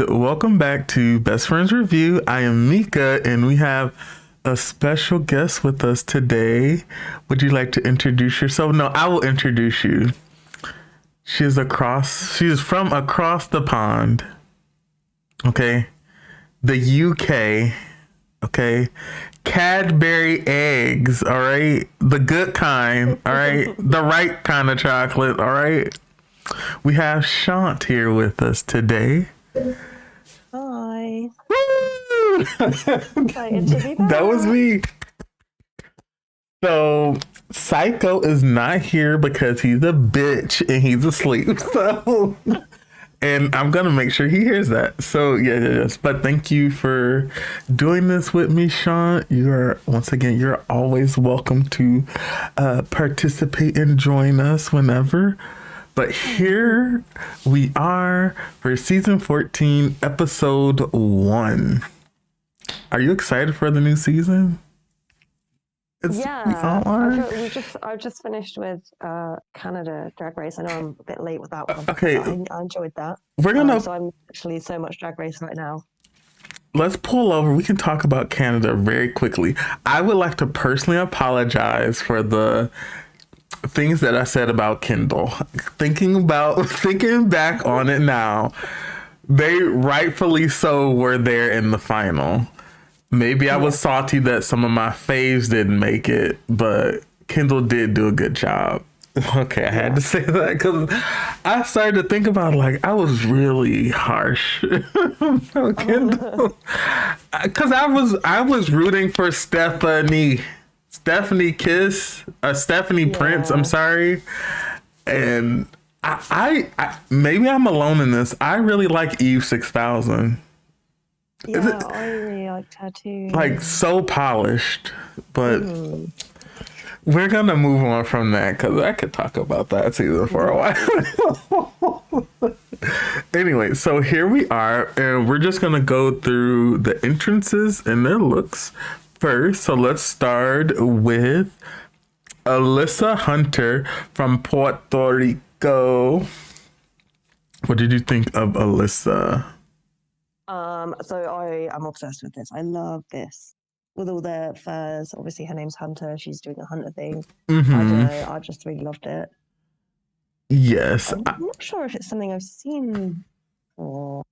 and welcome back to Best Friends RuView. I am Mika, and we have a special guest with us today. Would you like to introduce yourself? No, I will introduce you. She's across, she's from across the pond. Okay. The UK. Okay. Cadbury eggs. All right. The good kind. All right. the right kind of chocolate. All right. We have Chant here with us today. Hi. Woo! Excited to be back. that was me. So Saiko is not here because he's a bitch and he's asleep. So and I'm gonna make sure he hears that. So yeah, yeah, yes. But thank you for doing this with me, Chant. You are once again, you're always welcome to uh, participate and join us whenever. But here we are for season 14, episode one. Are you excited for the new season? It's, we Yeah. I've, we just I've just finished with uh, Canada Drag Race. I know I'm a bit late with that one. okay. but I, I enjoyed that. We're Um, gonna so I'm actually so much Drag Race right now. let's pull over. We can talk about Canada very quickly. I would like to personally apologize for the things that I said about Kendall. Thinking about thinking back on it now, they rightfully so were there in the final. Maybe I was salty that some of my faves didn't make it, but Kendall did do a good job. Okay, I had to say that because I started to think about like I was really harsh on Kendall because I was I was rooting for Stephanie, Stephanie Kiss, uh, Stephanie Prince. I'm sorry, and I, I, I maybe I'm alone in this. I really like Eve Six Thousand, Yeah, it- I really liked her too. like so polished, but. Hmm. We're gonna move on from that because I could talk about that season for a while. anyway, so here we are, and we're just gonna go through the entrances and their looks first. So let's start with Alyssa Hunter from Puerto Rico. What did you think of Alyssa? Um, so I am obsessed with this. I love this. With all the furs, obviously her name's Hunter. She's doing a hunter thing. I hmm don't know. I just really loved it. Yes, I'm I- not sure if it's something I've seen or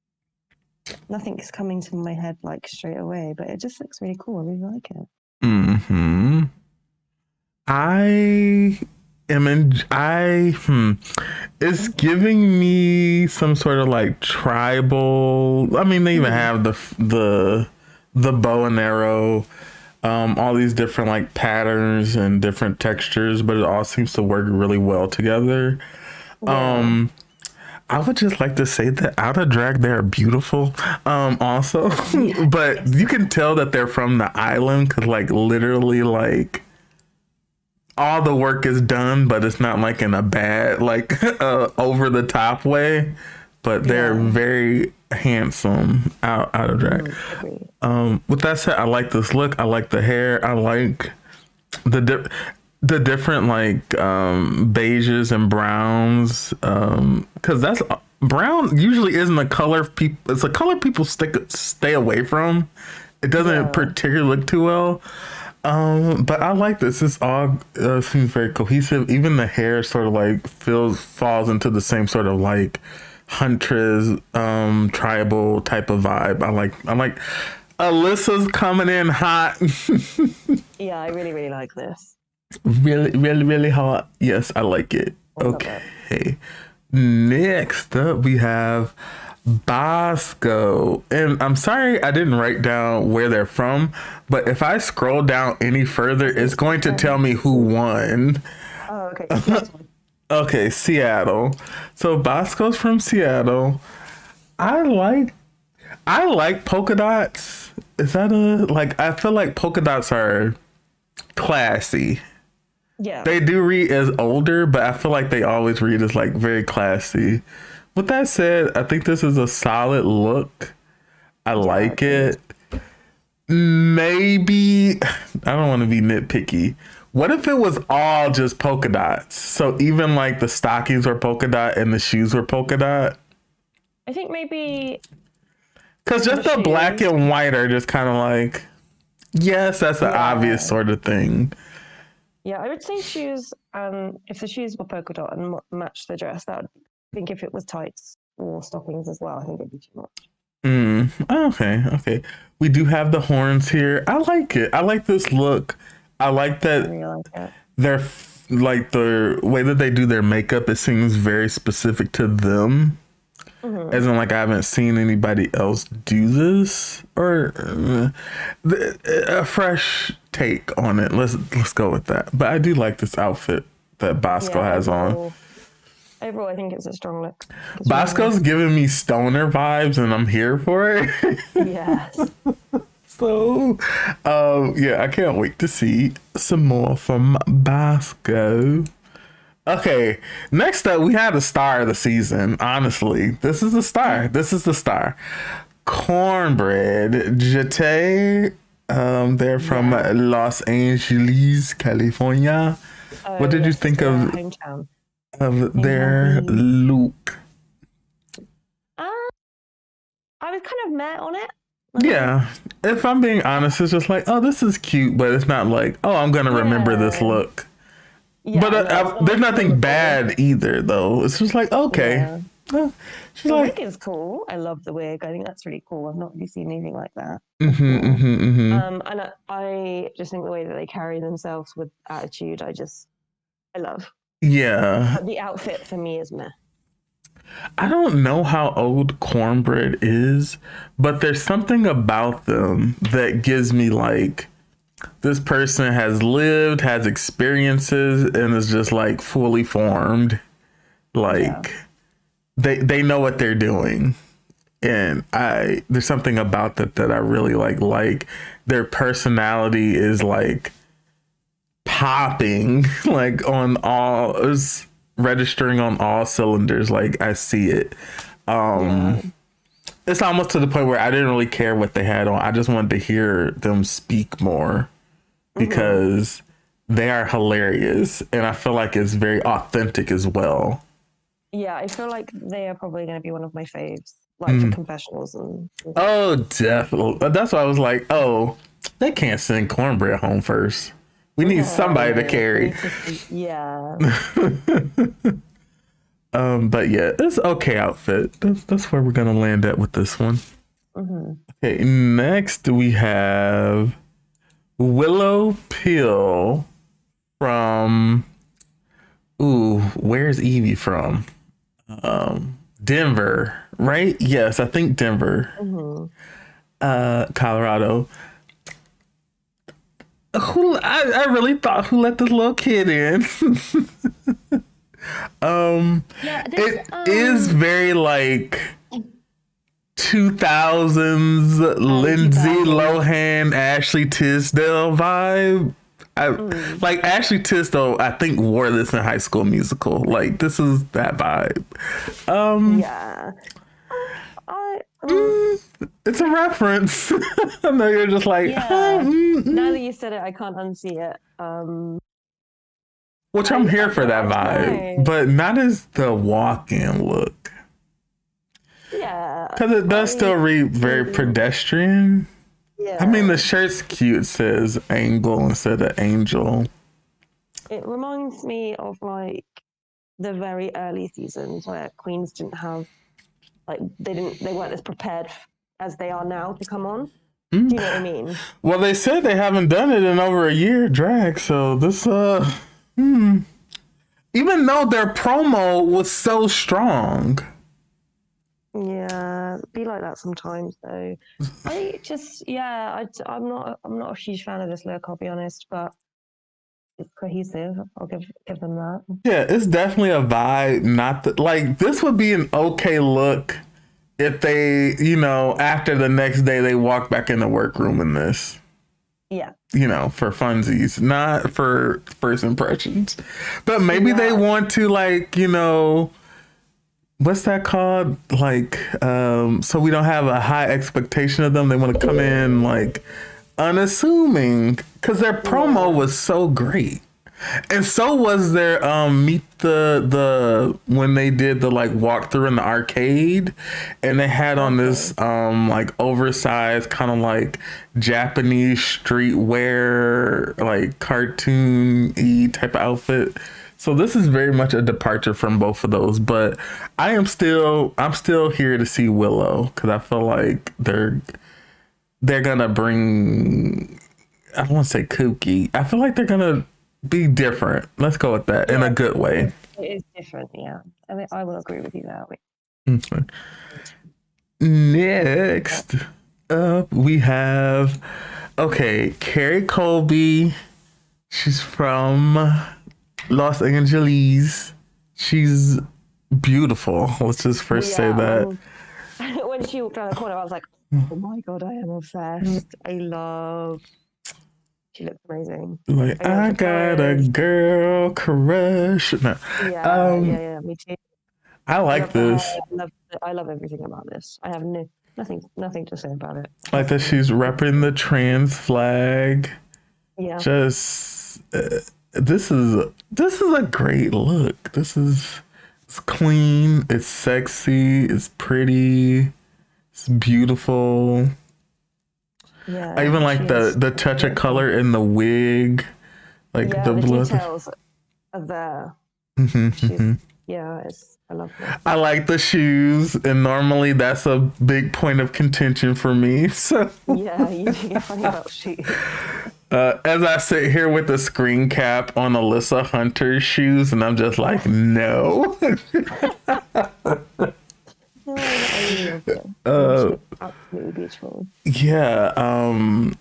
nothing's coming to my head like straight away, but it just looks really cool. I really like it. Hmm. I am in. I hmm. It's giving me some sort of like tribal. I mean, they even have the the the bow and arrow. Um, all these different like patterns and different textures, but it all seems to work really well together. Um, I would just like to say that out of drag, they are beautiful. Um, also, but you can tell that they're from the island because, like, literally, like all the work is done, but it's not like in a bad, like, uh, over the top way. But they're Yeah. very handsome out out of drag. Mm. Um, with that said, I like this look. I like the hair. I like the di- the different like um beiges and browns. Um, because that's brown usually isn't a color people. It's a color people stick stay away from. It doesn't Yeah. particularly look too well. Um, but I like this. This all uh, seems very cohesive. Even the hair sort of like feels falls into the same sort of like huntress um tribal type of vibe. I like I'm like Alyssa's coming in hot. Yeah, I really, really like this. Really, really, really hot. Yes, I like it. Okay. Next up we have Bosco. And I'm sorry I didn't write down where they're from, but if I scroll down any further, it's going to tell me who won. Oh, okay. Okay, Seattle. So Bosco's from Seattle. I like I like polka dots. Is that a like I feel like polka dots are classy. Yeah. They do read as older, but I feel like they always read as like very classy. With that said, I think this is a solid look. I like it. Maybe I don't want to be nitpicky. What if it was all just polka dots? So even like the stockings were polka dot and the shoes were polka dot. I think maybe Because just the The black and white are just kind of like, yes, that's an Yeah. obvious sort of thing. Yeah, I would say shoes. Um, if the shoes were polka dot and mo- matched the dress, that would, I think if it was tights or stockings as well, I think it'd be too much. Mm, okay, okay. We do have the horns here. I like it. I like this look. I like I that really like they're f- like the way that they do their makeup. It seems very specific to them. Mhm. As in, like I haven't seen anybody else do this or uh, a fresh take on it. Let's let's go with that. But I do like this outfit that Bosco Yeah, has on. overall- Overall, I think it's a strong look. It's really giving me stoner vibes, and I'm here for it. Yes. so, um, yeah, I can't wait to see some more from Bosco. Okay, next up, we had the star of the season. Honestly, this is the star. This is the star. Kornbread Jeté. Um, they're from Los Angeles, California. What did you think of- hometown? Of their look. Uh, I was kind of met on it. Yeah, if I'm being honest, it's just like, oh, this is cute, but it's not like, oh, I'm gonna remember this look. Yeah, but uh, uh, there's nothing bad either, though. It's just like, okay, Yeah. Uh, she's The like, wig is cool. I love the wig. I think that's really cool. I've not really seen anything like that. mm-hmm, mm-hmm, mm-hmm. Um, and I, I just think the way that they carry themselves with attitude, I just, I love. yeah. But the outfit for me is meh. I don't know how old kornbread is, but there's something about them that gives me like this person has lived, has experiences, and is just like fully formed. Like Yeah. they they know what they're doing. And I there's something about that that I really like. Like their personality is like popping like on all is registering on all cylinders like i see it um it's almost to the point where i didn't really care what they had on i just wanted to hear them speak more because they are hilarious and i feel like it's very authentic as well Yeah, I feel like they are probably going to be one of my faves, like Mm. for confessionals and. oh definitely that's why i was like oh they can't send kornbread home first we need somebody to carry Yeah. Um, but yeah, it's okay outfit. That's that's where we're gonna land at with this one. hmm Okay, next we have Willow Pill from Ooh, where's Yvie from? Um Denver, right? Yes, I think Denver. hmm Uh Colorado. Who I, I really thought who let this little kid in. um Yeah, it this, is um, very like 2000s Lindsay Lohan, Ashley Tisdale vibe. I, Mm. Like Ashley Tisdale, I think wore this in High School Musical. Like this is that vibe. Um, Yeah. I, um, mm, it's a reference. I know you're just like, Yeah. "Oh, mm, mm." now that you said it, I can't unsee it. Um, which I'm here for that thought it was vibe, but not as the walk-in look. yeah. Because it does I- still read very pedestrian. Yeah. I mean, the shirt's cute. It says angle instead of angel. it reminds me of like the very early seasons where queens didn't have like they didn't they weren't as prepared as they are now to come on. Mm. Do you know what I mean? Well, they said they haven't done it in over a year, drag. So this, uh, hmm. Even though their promo was so strong, Yeah, be like that sometimes though. I just yeah, I, am not I'm not a huge fan of this look. I'll be honest, but it's cohesive. I'll give give them that. yeah, it's definitely a vibe. Not that like this would be an okay look if they, you know, after the next day they walk back in the workroom in this. Yeah, you know, for funsies, not for first impressions. But maybe they want to like, you know, what's that called? Like, um, so we don't have a high expectation of them. They want to come in like unassuming because their promo was so great. And so was there um meet the the when they did the like walkthrough in the arcade and they had on this um like oversized kind of like Japanese streetwear like cartoon y type of outfit. So this is very much a departure from both of those, but I am still I'm still here to see Willow cuz I feel like they're they're going to bring I don't want to say kooky. I feel like they're going to be different. Let's go with that in a good way. It is different, yeah. I mean, I will agree with you there. Okay. Next up, we have okay, Kerri Colby. She's from Los Angeles. She's beautiful. Let's just first say that. um, when she walked around the corner, I was like, oh my god, I am obsessed. I love. She looks amazing. Like I I the got a girl crush. No, Yeah, Um, yeah, yeah, me too. I I like the this. I love, I love everything about this. I have no, nothing, nothing to say about it. Like that she's repping the trans flag. Yeah, just uh, this is this is a great look. This is it's clean, it's sexy, it's pretty, it's beautiful. Yeah. I even like the the touch of color in the wig, like yeah, the the blood. details are there. Mhm, She's, mhm. yeah, it's I love that. I like the shoes, and normally that's a big point of contention for me. So, Yeah, you do get funny about shoes. uh, as I sit here with the screen cap on Alyssa Hunter's shoes, and I'm just like, no. No, I really. Uh, absolutely beautiful. Yeah, um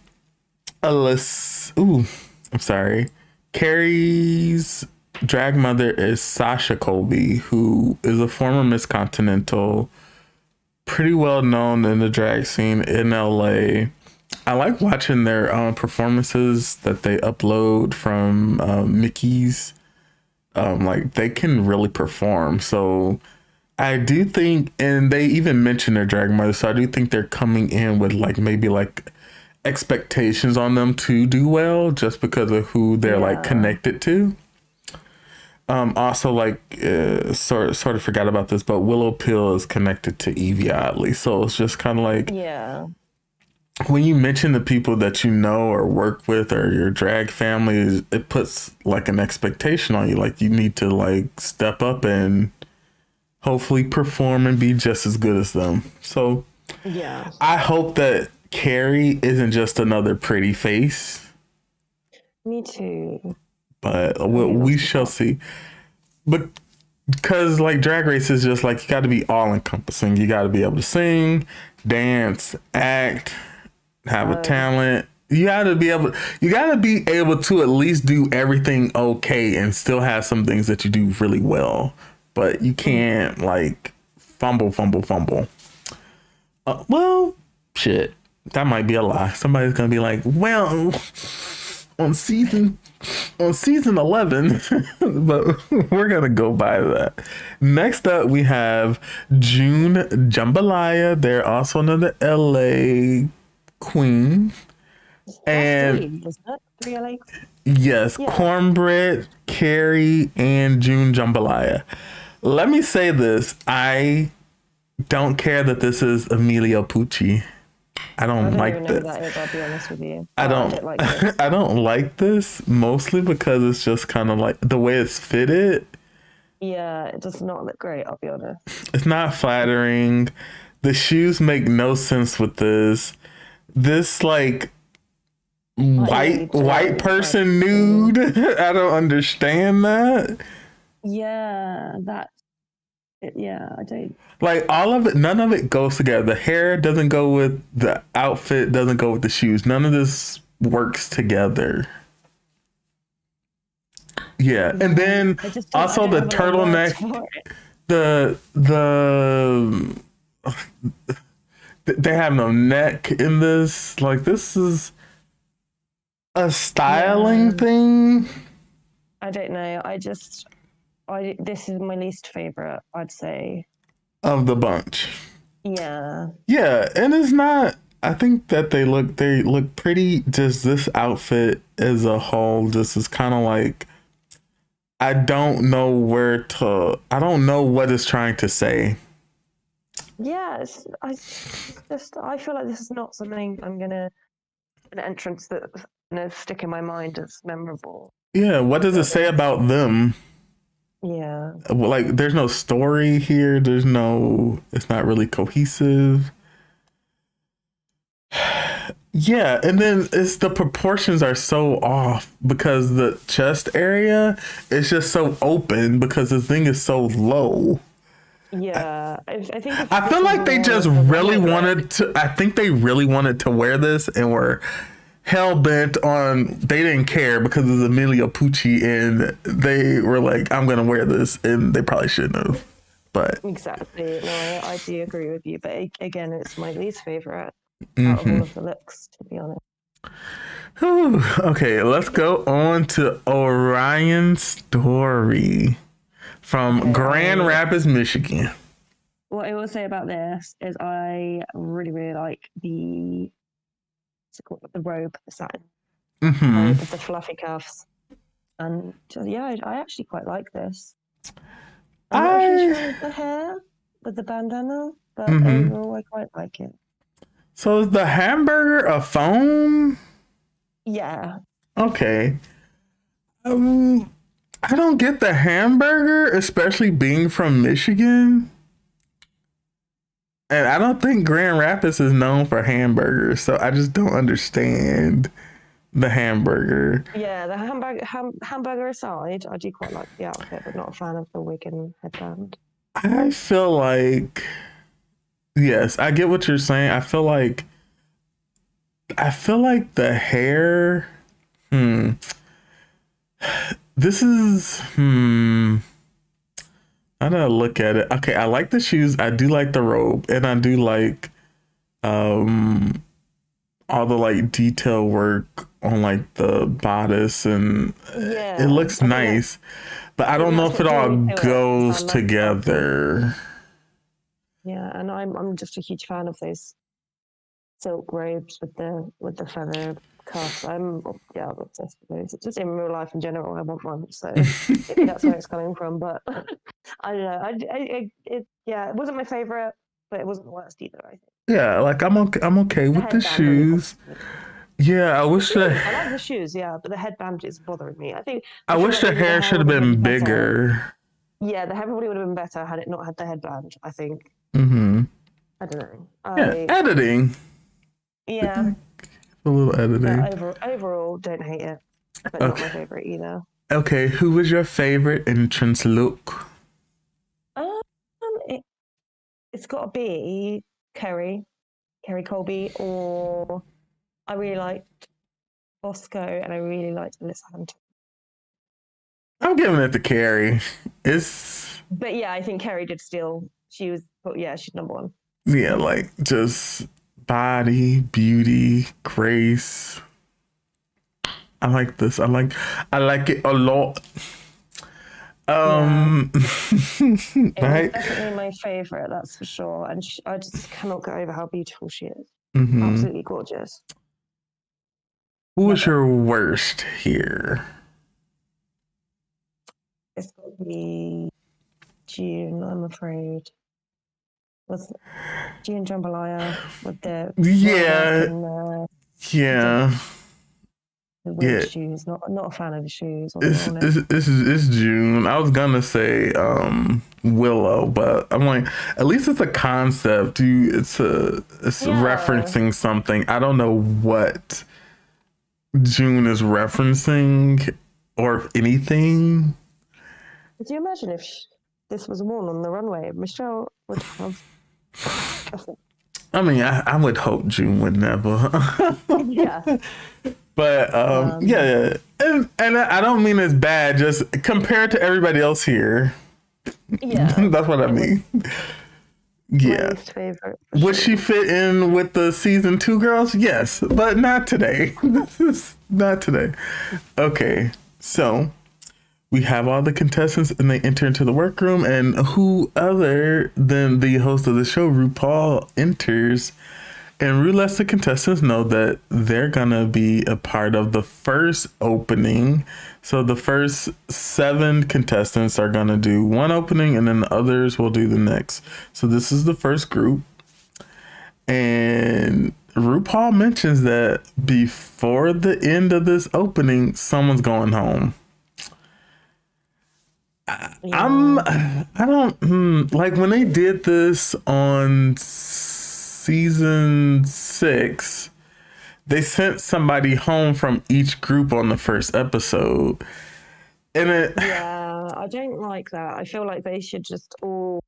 Alyssa ooh, I'm sorry. Kerri's drag mother is Sasha Colby, who is a former Miss Continental, pretty well known in the drag scene in LA. I like watching their um, performances that they upload from uh, Micky's. Um, like they can really perform. So I do think, and they even mention their drag mother, so I do think they're coming in with like maybe like expectations on them to do well just because of who they're like connected to. Um, also, like, uh, sort sort of forgot about this, but Willow Pill is connected to Yvie Oddly, so it's just kind of like Yeah, when you mention the people that you know or work with or your drag family, it puts like an expectation on you. Like you need to like step up and hopefully perform and be just as good as them. So yeah. I hope that Kerri isn't just another pretty face, Me too. but uh, we, we shall see. But because like drag race is just like you got to be all encompassing. You got to be able to sing, dance, act, have a talent. You got to be able. You got to be able to at least do everything okay and still have some things that you do really well. But you can't like fumble, fumble, fumble. Uh, well, shit. That might be a lie. Somebody's gonna be like, "Well, on season on season 11 but we're gonna go by that next up we have june jambalaya they're also another la queen and Three, isn't? Three LA. yes Yeah. kornbread kerri and june jambalaya let me say this i don't care that this is emilio pucci i don't, I don't like this that is. I'll be honest with you. I don't, like this. I don't like this mostly because it's just kind of like the way it's fitted. Yeah, it does not look great. I'll be honest. It's not flattering. The shoes make no sense with this. This like white white person nude. I don't understand that. Yeah, that. Yeah, I don't. Like all of it, none of it goes together. The hair doesn't go with the outfit. Doesn't go with the shoes. None of this works together. Yeah, and mm-hmm. then don't- I also the have a lot of words turtleneck. the the they have no neck in this. Like this is a styling Yeah. thing. I don't know. I just. I this is my least favorite. I'd say. of the bunch. Yeah. Yeah, and it's not. I think that they look they look pretty. Just this outfit as a whole, just is kind of like I don't know where to. I don't know what it's trying to say. Yeah, it's, I it's just I feel like this is not something I'm gonna an entrance that's gonna stick in my mind as memorable. Yeah, what does it say about them? Yeah, Well, Like, there's no story here. There's no. It's not really cohesive. Yeah, and then it's the proportions are so off because the chest area is just so open because the thing is so low. yeah. I, I think I feel like they just really wanted to. I think they really wanted to wear this and were hell bent on. They didn't care because it's Emilio Pucci and they were like, "I'm gonna wear this," and they probably shouldn't have. But Exactly. No, I, I do agree with you, but again, it's my least favorite out Mm-hmm. of all of the looks, to be honest. Whew. okay, let's go on to Orion Story from Grand Rapids, Michigan. What I will say about this is I really, really like the what's it called? The robe, the satin hmm robe with the fluffy cuffs. And yeah, I, I actually quite like this. I'm not I- sure with the hair, with the bandana, but Mhm. overall I quite like it. So is the hamburger a foam? Yeah, Okay. Um, I don't get the hamburger, especially being from Michigan. And I don't think Grand Rapids is known for hamburgers, so I just don't understand the hamburger. yeah. The hamburger, ham, hamburger aside, I do quite like the outfit, but not a fan of the wig and headband. I feel like yes, I get what you're saying. I feel like I feel like the hair hmm this is hmm I gotta look at it. Okay, I like the shoes. I do like the robe, and I do like um all the like detail work on like the bodice, and Yeah, it looks think nice. But I don't know if it all drew me to it, 'cause I goes together. Yeah, and I'm I'm just a huge fan of those silk robes with the with the feather cuffs. I'm yeah I'm obsessed with those. It's Just in real life in general, I want one. So maybe that's where it's coming from. But I don't know. I, I, I it yeah, it wasn't my favorite, but it wasn't the worst either. I think. Yeah, like I'm okay. I'm okay with the shoes. Yeah, I wish I the like the shoes, yeah, but the headband is bothering me. I think I feel wish the maybe hair should have been better. bigger. Yeah, the hair probably would have been better had it not had the headband. I think. hmm I don't know. Yeah, I, editing. yeah. A little editing. Over, overall, don't hate it. But not my Okay. favorite either. Okay, who was your favorite entrance look? Um, it, it's got to be Kerri, Kerri Colby, or I really liked Bosco and I really liked Alyssa Hunter. I'm giving it to Kerri. It's But yeah, I think Kerri did steal. She was, yeah, she's number one. yeah, like just body, beauty, grace. I like this. I like I like it a lot. Um It right? definitely my favorite, that's for sure. And she, I just cannot get over how beautiful she is. Mhm. Absolutely gorgeous. Who was your worst here? It's got to be June, I'm afraid. Was June Jambalaya with the Yeah. and Yeah. the Yeah. shoes? Not not a fan of the shoes. I'll be This, this, this is it's June. I was gonna say um Willow, but I'm like, at least it's a concept. You, it's a it's Yeah. referencing something. I don't know what June is referencing or anything. Could you imagine if sh this was worn on the runway? Michelle would have. I mean, I, I would hope June would never. yeah, But um, Um, yeah, and and I don't mean it's bad. Just compared to everybody else here, yeah. that's what I mean. Yeah, favorite. for would sure. she fit in with the season two girls? Yes, but not today. this is not today. Okay, so we have all the contestants, and they enter into the workroom, and who other than the host of the show, RuPaul, enters And Ru lets the contestants know that they're gonna be a part of the first opening. So the first seven contestants are gonna do one opening, and then the others will do the next. So this is the first group, and RuPaul mentions that before the end of this opening, someone's going home. I'm I don't hmm, like when they did this on season 6 they sent somebody home from each group on the first episode. And it Yeah, I don't like that. I feel like they should just all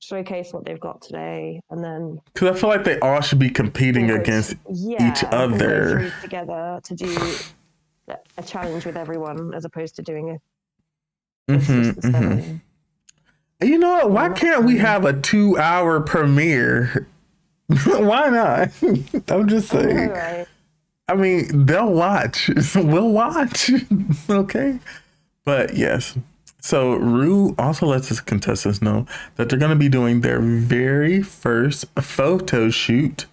showcase what they've got today and then cuz I feel like they all should be competing go- against yeah, each other. together to do a- a challenge with everyone as opposed to doing a it's Mhm, just the mhm. You know what? Why can't we have a 2-hour premiere? Why not? I'm just saying. right? I mean, they'll watch. we'll watch. okay. But yes. So Ru also lets his contestants know that they're going to be doing their very first photo shoot.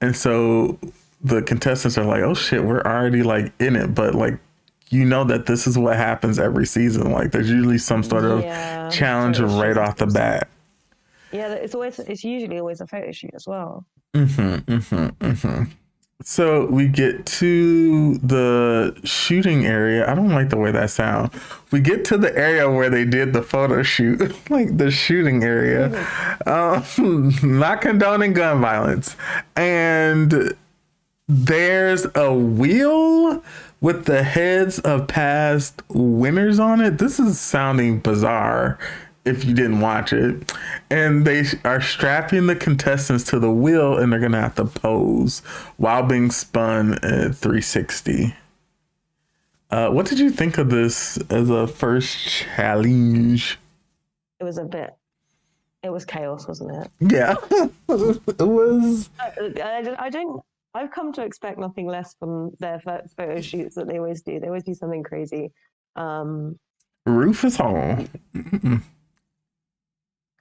And so the contestants are like, oh shit, we're already like in it. But like, you know that this is what happens every season. Like, there's usually some sort of Yeah, challenge right off the bat. Yeah, it's always it's usually always a photo shoot as well. Mm-hmm, mm-hmm, mm-hmm. So we get to the shooting area. I don't like the way that sounds. We get to the area where they did the photo shoot, like the shooting area. Um, not condoning gun violence. And there's a wheel with the heads of past winners on it. This is sounding bizarre if you didn't watch it. And they are strapping the contestants to the wheel and they're going to have to pose while being spun at 360. Uh, what did you think of this as a first challenge? It was a bit. It was chaos, wasn't it? Yeah, it was. I, I, I don't. I've come to expect nothing less from their photo shoots that they always do. They always do something crazy. Um, Rufus Hall.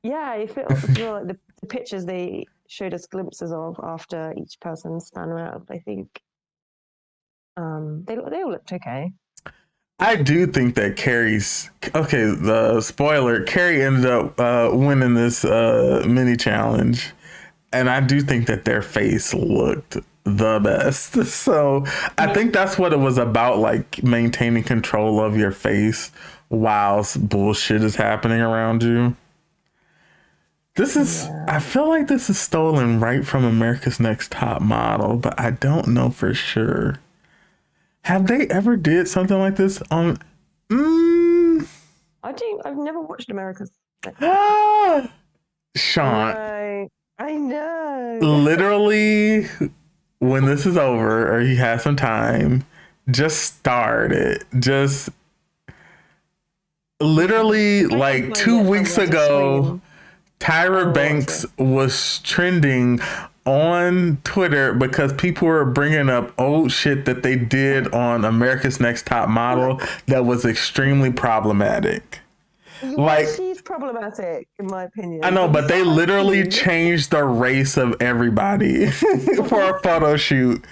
yeah, I feel, I feel like the, the pictures they showed us glimpses of after each person spun around. I think um, they they all looked okay. I do think that Kerri's okay. The spoiler: Kerri ended up uh, winning this uh, mini challenge, and I do think that their face looked the best. So I think that's what it was about, like maintaining control of your face whilst bullshit is happening around you. This is, I feel like this is stolen right from America's Next Top Model, but I don't know for sure. Have they ever did something like this on? Mm, I do. I've never watched America's. ah, Chant, I, I know. literally, when this is over or he has some time, just start it. Just literally, like two weeks ago. Tyra Banks was trending on Twitter because people were bringing up old shit that they did on America's Next Top Model that was extremely problematic. Like problematic, in my opinion. I know, but they literally changed the race of everybody for a photo shoot.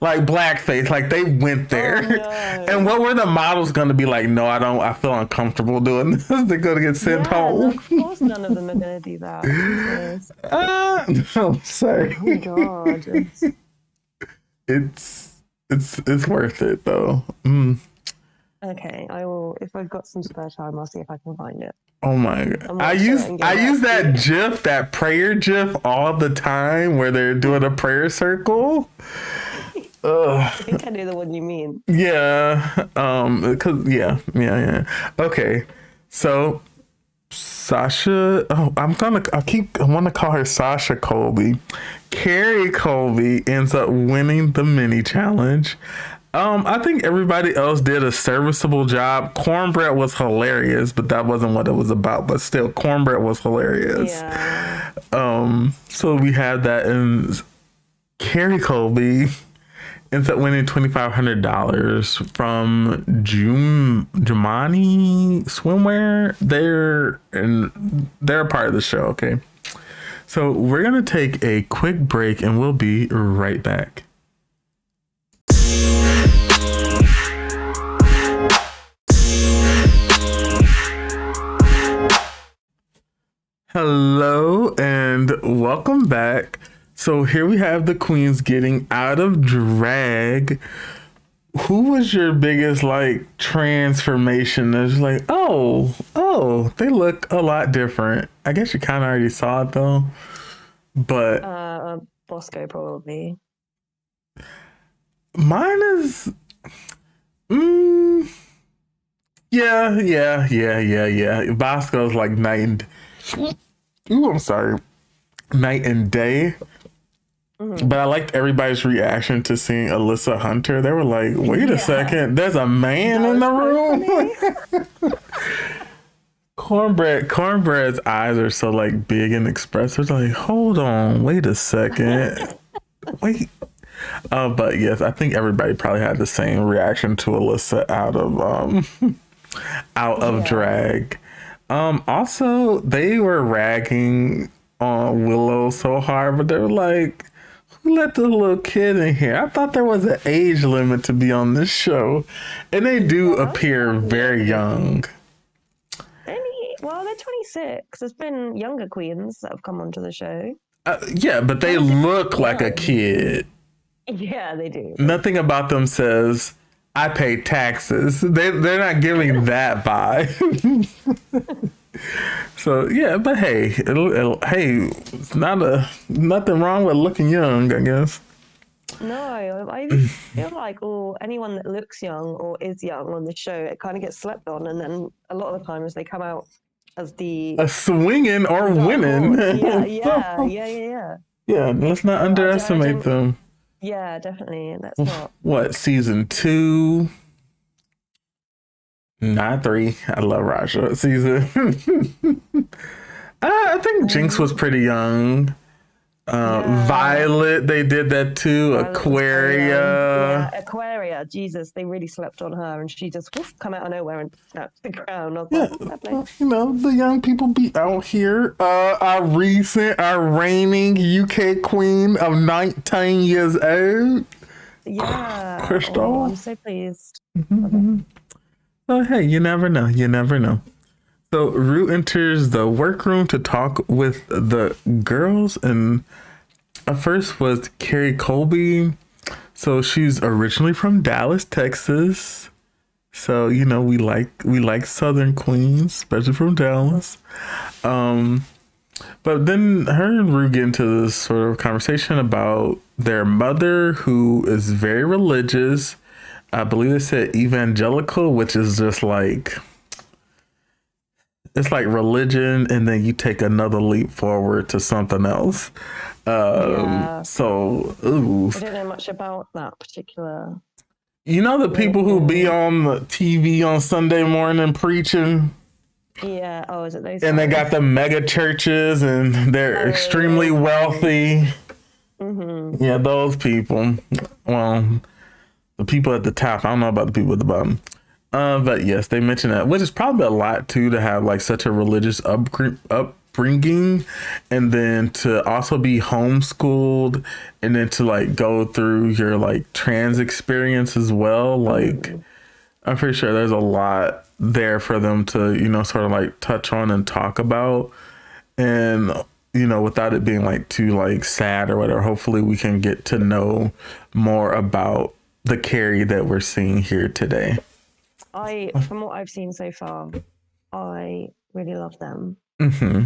Like blackface, like they went there. Oh, no. And what were the models gonna be like? No, I don't. I feel uncomfortable doing this. They're gonna get sent Yeah, home. Of course, none of them are going to do that. Ah, no, sorry. Oh my god. It's- it's it's it's worth it though. Mm. Okay, I will. If I've got some spare time, I'll see if I can find it. Oh my god! I use it and get I use that. GIF, that prayer GIF, all the time where they're doing a prayer circle. Ugh. I think I know the one you mean. Yeah. Um. Cause yeah. Yeah. Yeah. Okay. So Sasha. Oh, I'm gonna. I keep. I want to call her Sasha Colby. Kerri Colby ends up winning the mini challenge. Um, I think everybody else did a serviceable job. Kornbread was hilarious, but that wasn't what it was about. But still, cornbread was hilarious. Yeah. Um, so we had that, and Kerri Colby ends up winning twenty five hundred dollars from Jum Jumani Swimwear. They're and they're a part of the show. Okay, So we're gonna take a quick break, and we'll be right back. Hello and welcome back. So here we have the queens getting out of drag. Who was your biggest like transformation? It's like, oh, oh, they look a lot different. I guess you kind of already saw it though, but Uh, Bosco probably. mine is, mm, yeah, yeah, yeah, yeah, yeah. Bosco's like night and, ooh, I'm sorry, night and day. Mhm. But I liked everybody's reaction to seeing Alyssa Hunter. They were like, wait a second, there's a man That in the room. Kornbread Kornbread's eyes are so like big and expressive. Like, hold on, wait a second. wait. Uh, but yes, I think everybody probably had the same reaction to Alyssa out of um out of Yeah. drag. Um also they were ragging on Willow so hard, but they were like who let the little kid in here? I thought there was an age limit to be on this show. And they do appear very young. Any, well, they're 26. There's been younger queens that have come onto the show. Uh, yeah, but they look like a kid. Yeah, they do. Nothing about them says I pay taxes. They they're not giving that vibe. so yeah, but hey, it'll, it'll, hey, it's not a nothing wrong with looking young, I guess. No, I feel like oh, anyone that looks young or is young on the show, it kind of gets slept on, and then a lot of the times they come out as the A swinging or winning. Yeah, yeah, yeah, yeah, yeah. yeah, let's not underestimate them. Yeah, definitely. That's not. What season two? Not three. I love Raja. Season. I think Jinkx was mm. pretty young. Uh, Yeah. Violet, they did that too. Violet Aquaria. Yeah, Aquaria. Jesus, they really slept on her, and she just woof, come out of nowhere and snapped the crown. Yeah, like, "Fair play." well, you know the young people be out here. Uh, our recent, our reigning UK queen of 19 years old. yeah. Krystal. Oh, I'm so pleased. Oh, hey, you never know. You never know. So Ru enters the workroom to talk with the girls, and at first was Kerri Colby. So she's originally from Dallas, Texas. So you know we like we like Southern queens, especially from Dallas. Um, but then her and Ru get into this sort of conversation about their mother, who is very religious. I believe they said evangelical, which is just like it's like religion, and then you take another leap forward to something else. Um, Yeah. So, ooh, I don't know much about that particular. you know the people who be on the TV on Sunday morning preaching, Yeah. Oh, is it those? and they got the mega churches, and they're Oh, extremely wealthy. hmm Yeah, those people. Well, the people at the top. I don't know about the people at the bottom. Uh, but yes, they mentioned that, which is probably a lot too to have like such a religious upgr- upbringing, and then to also be homeschooled, and then to like go through your like trans experience as well. Like, I'm pretty sure there's a lot there for them to you know sort of like touch on and talk about and you know without it being like too like sad or whatever hopefully we can get to know more about the kerri that we're seeing here today I, from what I've seen so far, I really love them. hmm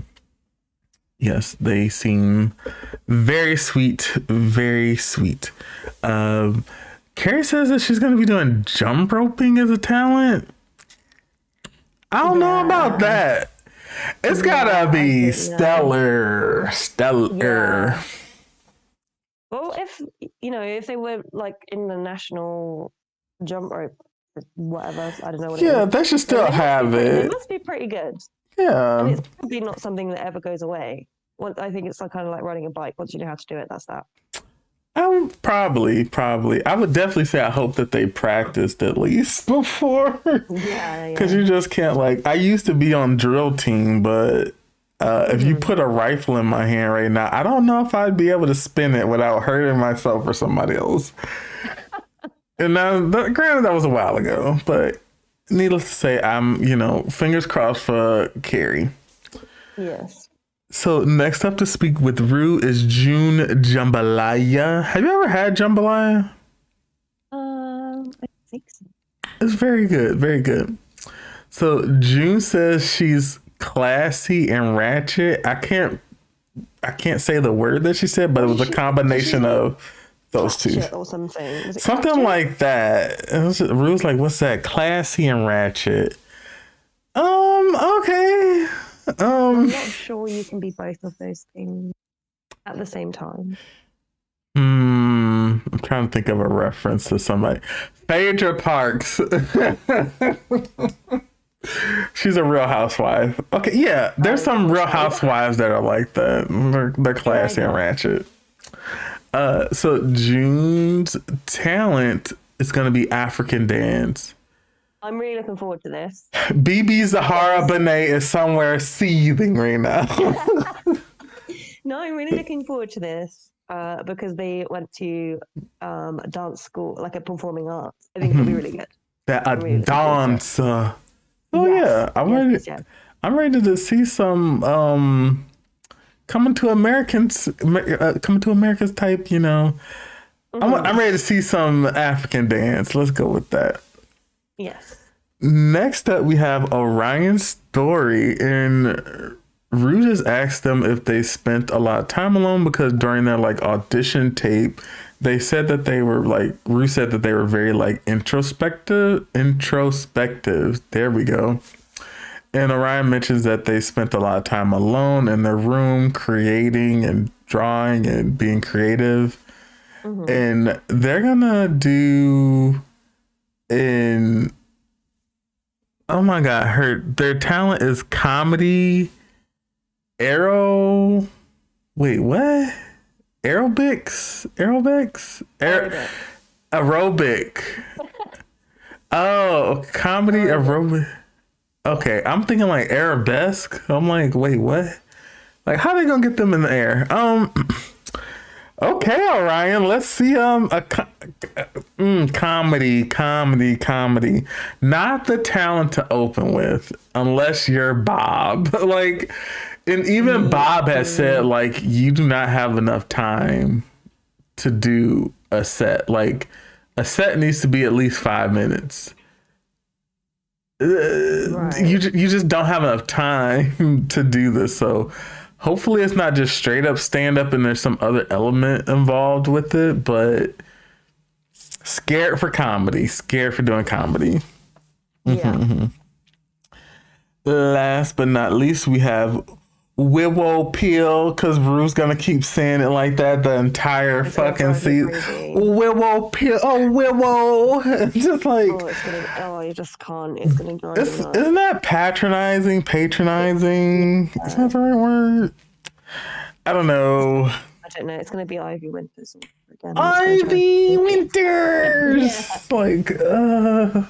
yes they seem very sweet very sweet. Um kerri says that she's going to be doing jump roping as a talent. I don't know about that. It's gotta be think, yeah. stellar stellar. Yeah. Well, if you know, if they were like in the national jump rope, whatever, I don't know what. Yeah, it is. they should still They have pretty- They it. must be pretty good. Yeah. And it's probably not something that ever goes away. Well, I think it's like kind of like riding a bike. Once you know how to do it, that's that. Would probably, probably. I would definitely say I hope that they practiced at least before. Yeah, Because yeah. you just can't, like, I used to be on drill team, but Uh, if you put a rifle in my hand right now, I don't know if I'd be able to spin it without hurting myself or somebody else. And now, granted, that was a while ago, but needless to say, I'm, you know, fingers crossed for Kerri. Yes. So next up to speak with Ru is June Jambalaya. Have you ever had jambalaya? Um, I think so. It's very good, very good. So June says she's classy and ratchet. I can't I can't say the word that she said, but it was a combination of those two. Or something. Was Something Ratchet? like that. It was, Ru's like, what's that? Classy and ratchet. Um, okay. Um I'm not sure you can be both of those things at the same time. hmm, I'm trying to think of a reference to somebody. Phaedra Parks. She's a real housewife. Okay, yeah, there's some real housewives that are like that. They're, they're classy and ratchet. Uh, so June's talent is going to be African dance. I'm really looking forward to this. BeBe Zahara Benet is somewhere seething right now. No, I'm really looking forward to this uh, because they went to um, a dance school, like a performing arts. I think it'll be really good. that a Really looking forward dance. uh, Oh Yes, yeah, I'm yes, ready. I'm ready to see some um coming to Americans, uh, coming to America's type. You know, I'm, Mm-hmm. I'm ready to see some African dance. Let's go with that. Yes. Next up, we have Orion's story, and Ru just asked them if they spent a lot of time alone because during their like audition tape, they said that they were like Ru said that they were very like introspective. Introspective. There we go. And Orion mentions that they spent a lot of time alone in their room, creating and drawing and being creative. Mm-hmm. And they're gonna do in oh my god, her their talent is comedy, arrow. Wait, what? Aerobics, aerobics, Aer- aerobic. oh, comedy aerobic. Okay, I'm thinking like arabesque. I'm like, wait, what? Like, how they gonna get them in the air? Um. Okay, Orion. Let's see. Um, a co- mm, comedy, comedy, comedy. Not the talent to open with, unless you're Bob. like, and even Bob has said like you do not have enough time to do a set. Like, a set needs to be at least five minutes. Uh, Right. You you just don't have enough time to do this. So hopefully it's not just straight up stand up and there's some other element involved with it. But scared for comedy, scared for doing comedy. Yeah. Last but not least, we have Willow Peel because Ru's gonna keep saying it like that the entire gonna fucking season. Willow Peel, oh Willow, just like Oh, it's gonna. Oh, you just can't. It's gonna drive It's, isn't that patronizing? Patronizing? Is that the right word? I don't know. I don't know. It's gonna be Ivy Winters again. It's Ivy Winters. Like, uh,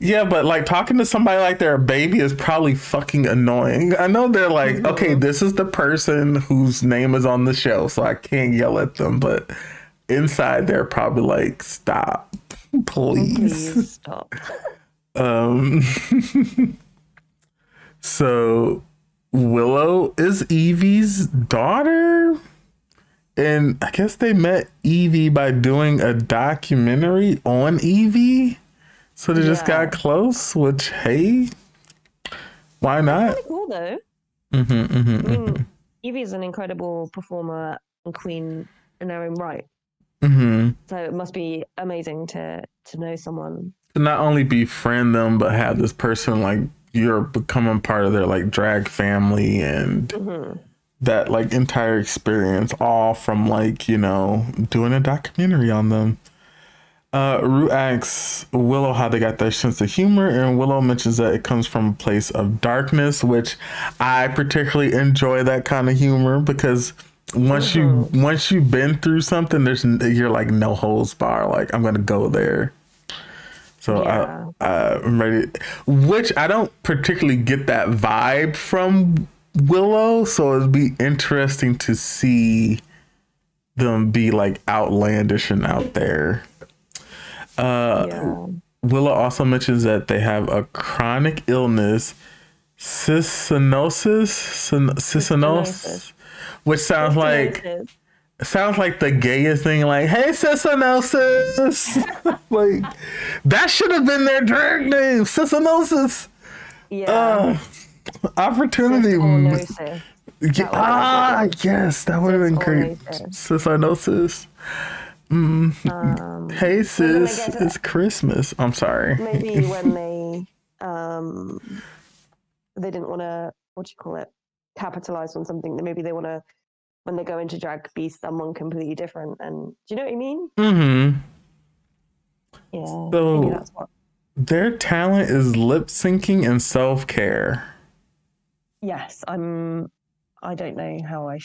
yeah, but like talking to somebody like they're a baby is probably fucking annoying. I know they're like, okay, this is the person whose name is on the show, so I can't yell at them, but inside they're probably like, stop, please. Please stop. Um, so Willow is Yvie's daughter, and I guess they met Yvie by doing a documentary on Yvie. So they just got close. Which hey, why not? Pretty cool though. hmm hmm I mean, Yvie is an incredible performer and queen in her own right. hmm So it must be amazing to to know someone. To not only befriend them, but have this person like you're becoming part of their like drag family and Mhm. that like entire experience all from like you know doing a documentary on them uh Ru asks willow how they got their sense of humor and willow mentions that it comes from a place of darkness which i particularly enjoy that kind of humor because once you once you've been through something there's you're like no holds bar like i'm gonna go there so Yeah. I, uh, I'm ready. Which I don't particularly get that vibe from Willow, so it'd be interesting to see them be like outlandish and out there. Uh, yeah. Willow also mentions that they have a chronic illness, cystinosis, cyn- cystinosis, which sounds like sounds like the gayest thing. Like, hey, cystinosis, like that should have been their drag name, cystinosis. yeah. Uh, opportunity. Yeah, ah, yes, that would have been great. Cystinosis. Mm. Um, Hey sis, it's Christmas. I'm sorry. maybe when they um they didn't want to what do you call it capitalize on something that maybe they want to when they go into drag be someone completely different and do you know what i mean Mm-hmm. yeah So- what Their talent is lip syncing and self care. yes i'm i don't know how i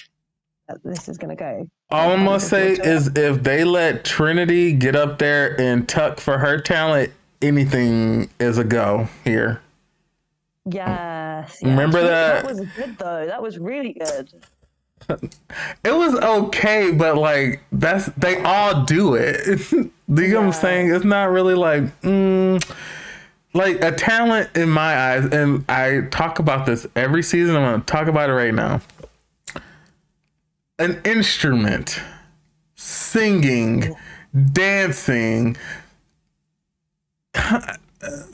this is to go All I'm gonna say forward to it. is if they let Trinity get up there and tuck for her talent, anything is a go here. yes, Remember that- that was good though that was really good It was okay, but like that's they all do it. do you know what I'm saying? It's not really like mm, like a talent in my eyes, and I talk about this every season. I'm gonna talk about it right now. An instrument, singing, dancing,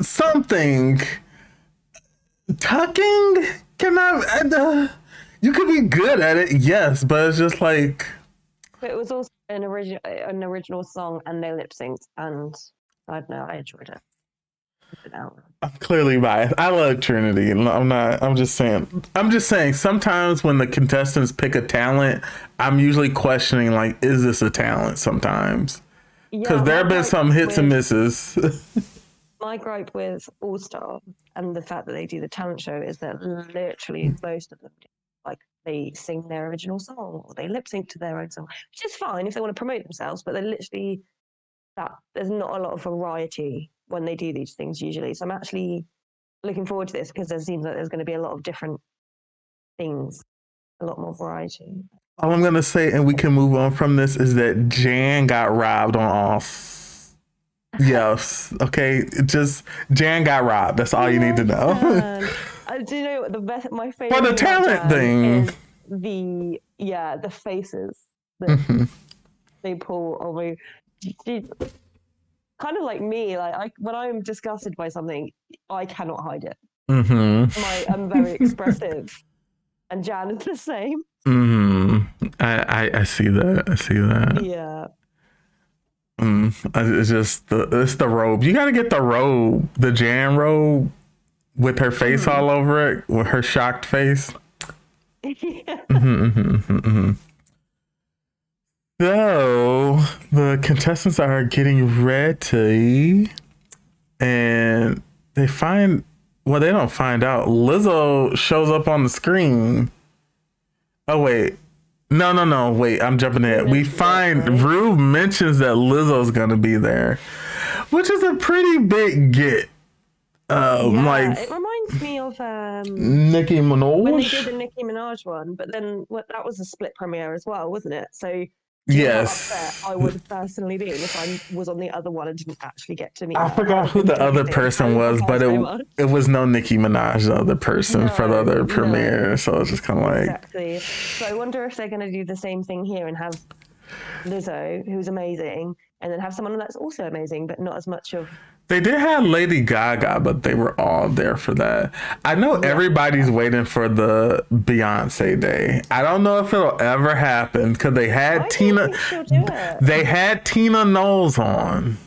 something, tucking. Can I? Uh, you could be good at it, yes, but it's just like but it was also an original an original song and they lip synced and i don't know i enjoyed it it out. I'm clearly biased. I love Trinity. I'm not. I'm just saying. I'm just saying. Sometimes when the contestants pick a talent, I'm usually questioning like, is this a talent? Sometimes because Yeah, there have been some hits and misses. my gripe with All Star and the fact that they do the talent show is that literally most of them, do, like they sing their original song or they lip sync to their own song, which is fine if they want to promote themselves. But they literally that there's not a lot of variety when they do these things usually. So I'm actually looking forward to this because there seems like there's going to be a lot of different things, a lot more variety. All I'm gonna say, and we can move on from this, is that Jan got robbed on all. Yes. Okay. Just Jan got robbed. That's all you need to know. I do you know the best. My favorite For the talent thing. the yeah the faces that Mhm. they pull over. Kind of like me. Like I, when I'm disgusted by something, I cannot hide it. Mhm. My, I'm very expressive, and Jan is the same. Mhm. I, I I see that. I see that. Yeah, Mm, it's just the it's the robe. You got to get the robe, the Jan robe, with her face Mm-hmm. all over it, with her shocked face. yeah. So the contestants are getting ready, and they find well, they don't find out. Lizzo shows up on the screen. Oh wait, no, no, no. Wait, I'm jumping ahead. We find? Ru mentions that Lizzo's gonna be there, which is a pretty big get. Um, Yeah, like it reminds me of um, Nicki Minaj when they did the Nicki Minaj one, but then what, that was a split premiere as well, wasn't it? So do you know how Yes. I would personally be if I was on the other one and didn't actually get to meet. I her. forgot who the other person was, but it much. it was no Nicki Minaj, the other person for the other no. premiere. So it's just kind of like, Exactly. So I wonder if they're going to do the same thing here and have Lizzo, who's amazing, and then have someone that's also amazing, but not as much of. They did have Lady Gaga, but they were all there for that. I know everybody's waiting for the Beyonce day. I don't know if it'll ever happen because they had don't Tina. do. They had Tina Knowles on.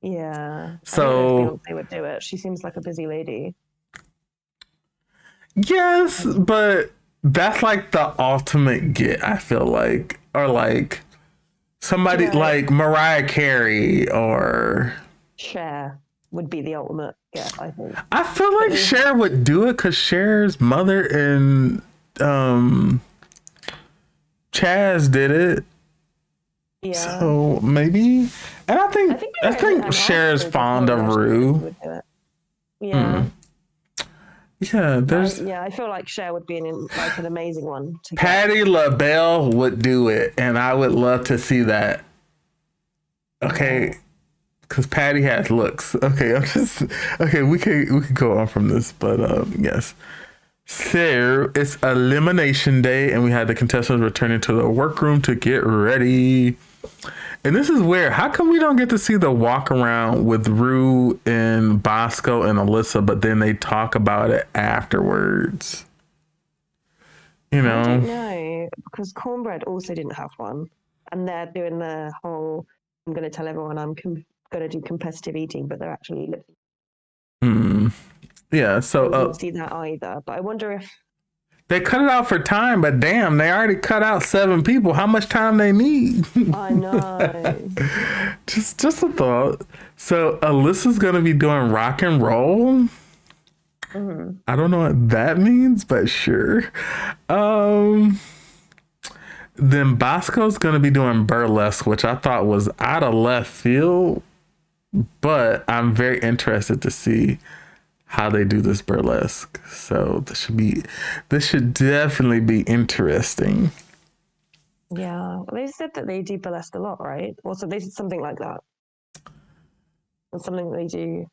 Yeah. So- I don't know if Beyonce would do it. She seems like a busy lady. Yes, but that's like the ultimate get. I feel like, or like somebody Yeah. like Mariah Carey, or Cher would be the ultimate. Yeah, I think. I feel like Cher would do it because Cher's mother and um Chaz did it. Yeah. So maybe, and I think I think, I think Cher's fond of Ru. would do. Yeah. Yeah, there's I, yeah, I feel like Cher would be an like an amazing one. To. Patti LaBelle would do it, and I would love to see that. Okay, because Patti has looks. Okay, I'm just okay. We can we can go on from this, but um, yes. So it's elimination day, and we had the contestants returning to the workroom to get ready. And this is where how come we don't get to see the walk around with Ru and Bosco and Alyssa, but then they talk about it afterwards? You I know, don't know because Kornbread also didn't have one, and they're doing the whole. I'm going to tell everyone I'm com- going to do competitive eating, but they're actually lip- Hmm. yeah. I So didn't uh, see that either. But I wonder if they cut it out for time, but damn, they already cut out seven people. How much time they need? I know. just just a thought. So Alyssa's gonna be doing rock and roll. Mhm. I don't know what that means, but sure. Um then Bosco's gonna be doing burlesque, which I thought was out of left field, but I'm very interested to see how they do this burlesque. So this should be this should definitely be interesting. yeah, they said that they do burlesque a lot, right? Also, they did something like that. It's something that they do.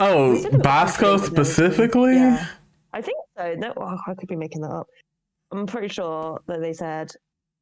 Oh, They said it was Bosco okay, but no, it's- specifically? Yeah, I think so. No, oh, I could be making that up. I'm pretty sure that they said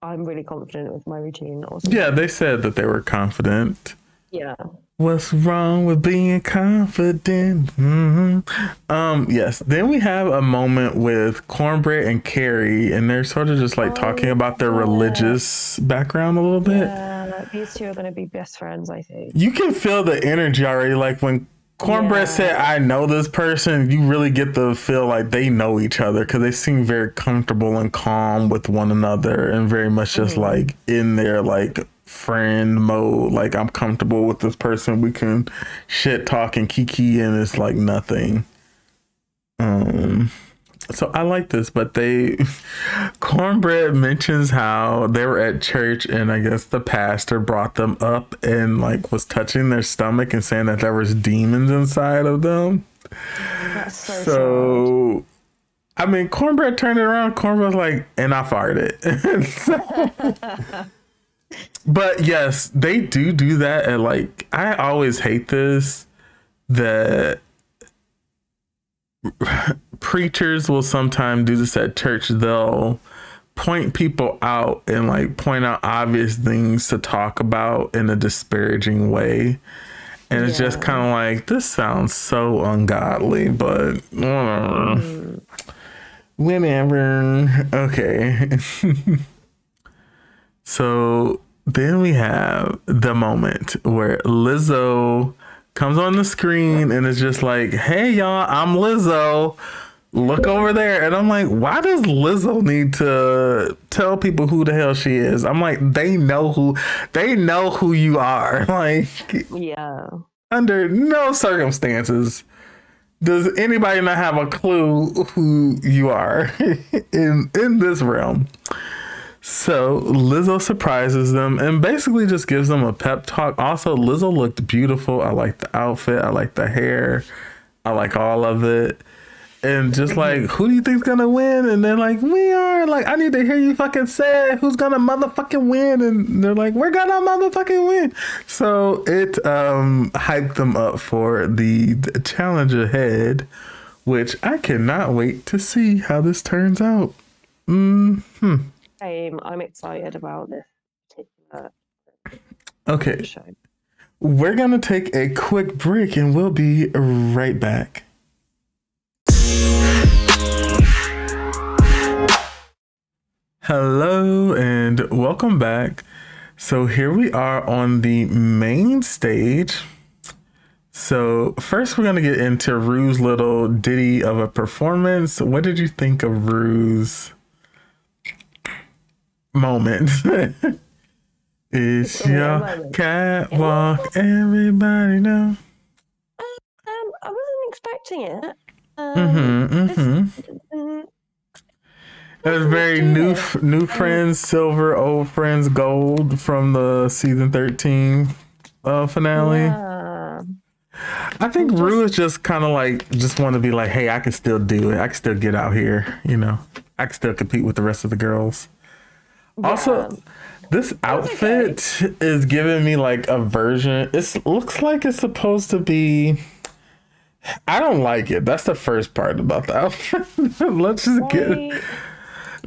I'm really confident with my routine. Or something. Yeah, they said that they were confident. Yeah. What's wrong with being confident? hmm Um, yes. Then we have a moment with Kornbread and Kerri, and they're sort of just like Oh, talking about their yeah. religious background a little bit. Yeah, these two are going to be best friends, I think. You can feel the energy already. Like when Kornbread Yeah. said, "I know this person," you really get the feel like they know each other because they seem very comfortable and calm with one another, and very much just Mhm. like in their like friend mode. Like I'm comfortable with this person. We can shit talk and kiki, and it's like nothing. Um. So I like this, but they kornbread mentions how they were at church and I guess the pastor brought them up and like was touching their stomach and saying that there was demons inside of them. That's so. So I mean kornbread turned it around, kornbread was like, and I farted. So- but yes, they do do that and like I always hate this that preachers will sometimes do this at church. They'll point people out and like point out obvious things to talk about in a disparaging way. And it's just kind of like, this sounds so ungodly, but whatever. Mm, Whenever. Okay. so then we have the moment where Lizzo comes on the screen and is just like, hey, y'all, I'm Lizzo. Look over there. And I'm like, why does Lizzo need to tell people who the hell she is? I'm like, they know who they know who you are. Like yeah. under no circumstances does anybody not have a clue who you are in in this realm. So Lizzo surprises them and basically just gives them a pep talk. Also, Lizzo looked beautiful. I like the outfit. I like the hair. I like all of it. And just like, who do you think's gonna win? And they're like, we are. Like, I need to hear you fucking say it. who's gonna motherfucking win. And they're like, we're gonna motherfucking win. So it um hyped them up for the, the challenge ahead, which I cannot wait to see how this turns out. Hmm. Same. I'm excited about this particular Okay, show. we're gonna take a quick break and we'll be right back. Hello and welcome back. So here we are on the main stage. So first we're gonna get into Ru's little ditty of a performance. What did you think of Ru's moment? it's your catwalk, everybody know. Um, I wasn't expecting it. Um, Mm-hmm, mm-hmm. mm, It was very new, f- new friends, silver, old friends, gold from the season thirteen uh, finale. yeah. I think Ru is just kind of like just want to be like, hey, I can still do it. I can still get out here. You know, I can still compete with the rest of the girls. Also, this outfit is giving me like a version. It looks like it's supposed to be. I don't like it. That's the first part about the outfit. Let's just get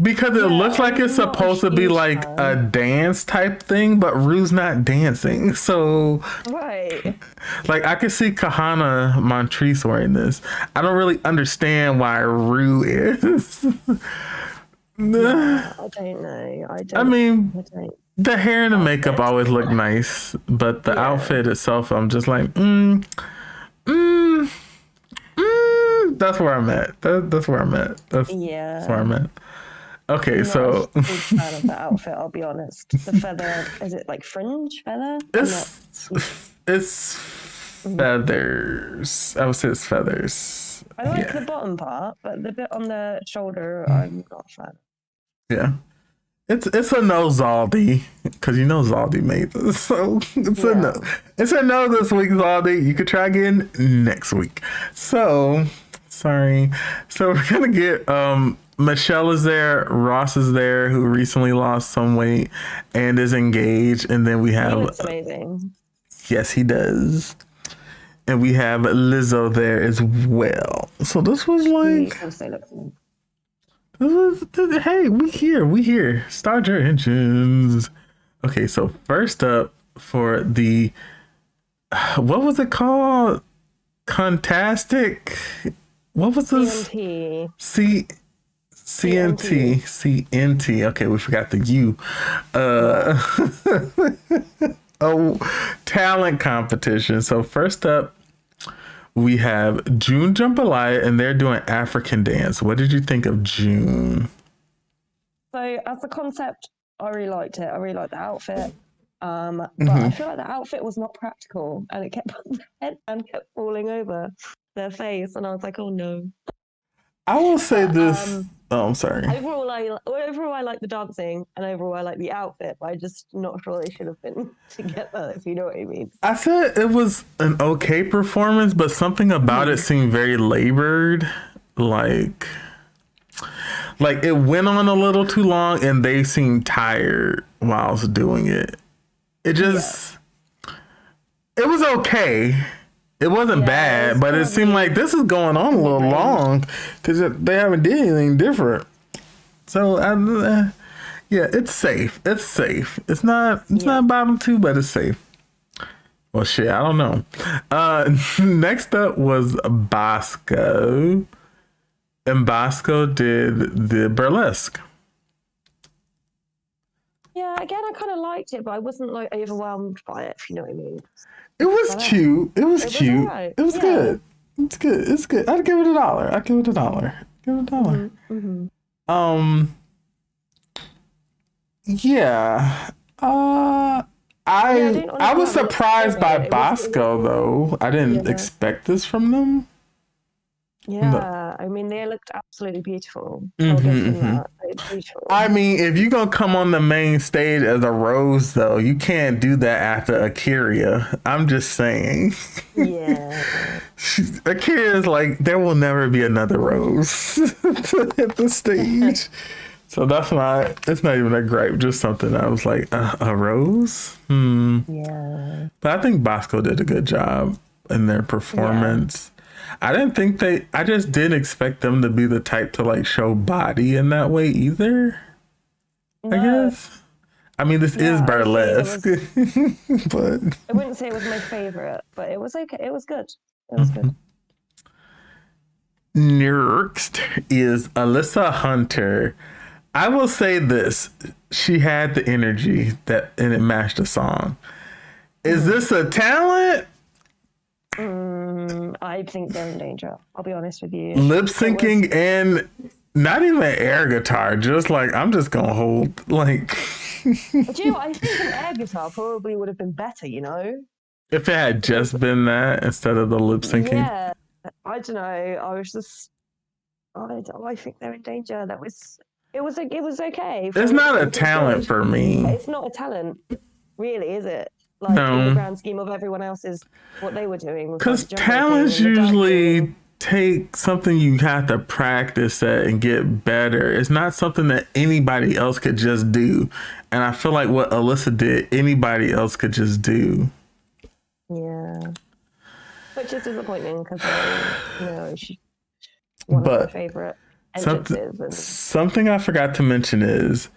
because it yeah, looks like it's supposed to be like a dance type thing, but Ru's not dancing. So right, like I could see Kahanna Montrese wearing this. I don't really understand why Ru is. yeah, I don't know. I don't. I mean, I don't. the hair and the makeup always look nice, but the yeah. outfit itself, I'm just like, mm, mm, mm. That's where I'm at. That, that's where I'm at. That's, yeah. that's where I'm at. Okay, so I'm fan of the outfit. I'll be honest. The feather is it like fringe feather? It's it's feathers. I would say it's feathers. I like yeah. the bottom part, but the bit on the shoulder, I'm not a fan. Yeah, it's it's a no Zaldy because you know Zaldy made this, so it's yeah. a no. It's a no this week, Zaldy. You could try again next week. So sorry. So we're gonna get um Michelle is there, Ross is there, who recently lost some weight and is engaged, and then we have. Amazing. Yes, he does. And we have Lizzo there as well. So this was like. This was, this, hey, we here, we here. Start your engines. Okay, so first up for the. What was it called? Contastic. What was this? CNT. C CNT, CNT. Okay, we forgot the U. Uh, oh, talent competition. So first up, we have June Jambalaya, and they're doing African dance. What did you think of June? So as a concept, I really liked it. I really liked the outfit. Um, but mm-hmm. I feel like the outfit was not practical, and it kept and kept falling over their face, and I was like, oh no. I will say this. Um, oh, I'm sorry. Overall, I overall I like the dancing, and overall I like the outfit. But I'm just not sure they should have been together. If you know what I mean. I said it was an okay performance, but something about it mm-hmm. seemed very labored. Like, like it went on a little too long, and they seemed tired whilst doing it. It just, yeah. it was okay. It wasn't yeah, bad, it was but it seemed like this is going on a little long because they haven't did anything different. So, uh, yeah, it's safe. It's safe. It's not. It's yeah. not bottom two, but it's safe. Well, shit, I don't know. Uh, next up was Bosco, and Bosco did the burlesque. Yeah, again, I kind of liked it, but I wasn't like overwhelmed by it. If you know what I mean. It was cute. It was it cute. Was right. It was yeah. good. It's good. It's good. I'd give it a dollar. I'd give it a dollar. Give it a dollar. Mm-hmm. mm-hmm. Um. Yeah. Uh. I yeah, I, I was surprised by Bosco though. I didn't yeah. expect this from them. Yeah, I mean they looked absolutely beautiful. Mm-hmm, mm-hmm. I mean, if you're gonna come on the main stage as a rose, though, you can't do that after A'keria. I'm just saying. Yeah. A'keria is like there will never be another rose to hit the stage. so that's why it's not even a gripe, just something I was like, uh, a rose? Hmm. Yeah. But I think Bosco did a good job in their performance. Yeah I didn't think they. I just didn't expect them to be the type to like show body in that way either. No. I guess. I mean, this is burlesque, was, but I wouldn't say it was my favorite, but it was okay. It was good. It was mm-hmm. good. Next is Alyssa Hunter. I will say this: she had the energy that, and it matched the song. Is mm. this a talent Mm, I think they're in danger. I'll be honest with you. Lip syncing and not even air guitar, just like I'm just gonna hold like. Do you know I think an air guitar probably would have been better. You know. If it had just been that instead of the lip syncing. Yeah, I don't know. I was just. I, I think they're in danger. That was. It was. It was okay. It's not a talent for me. It's not a talent, really, is it? Like in No. the grand scheme of everyone else's what they were doing. Because like, talents roping and the usually take something you have to practice at and get better. It's not something that anybody else could just do. And I feel like what Alyssa did, anybody else could just do. Yeah. Which is disappointing because you know she one of But my favorite something- and Something I forgot to mention is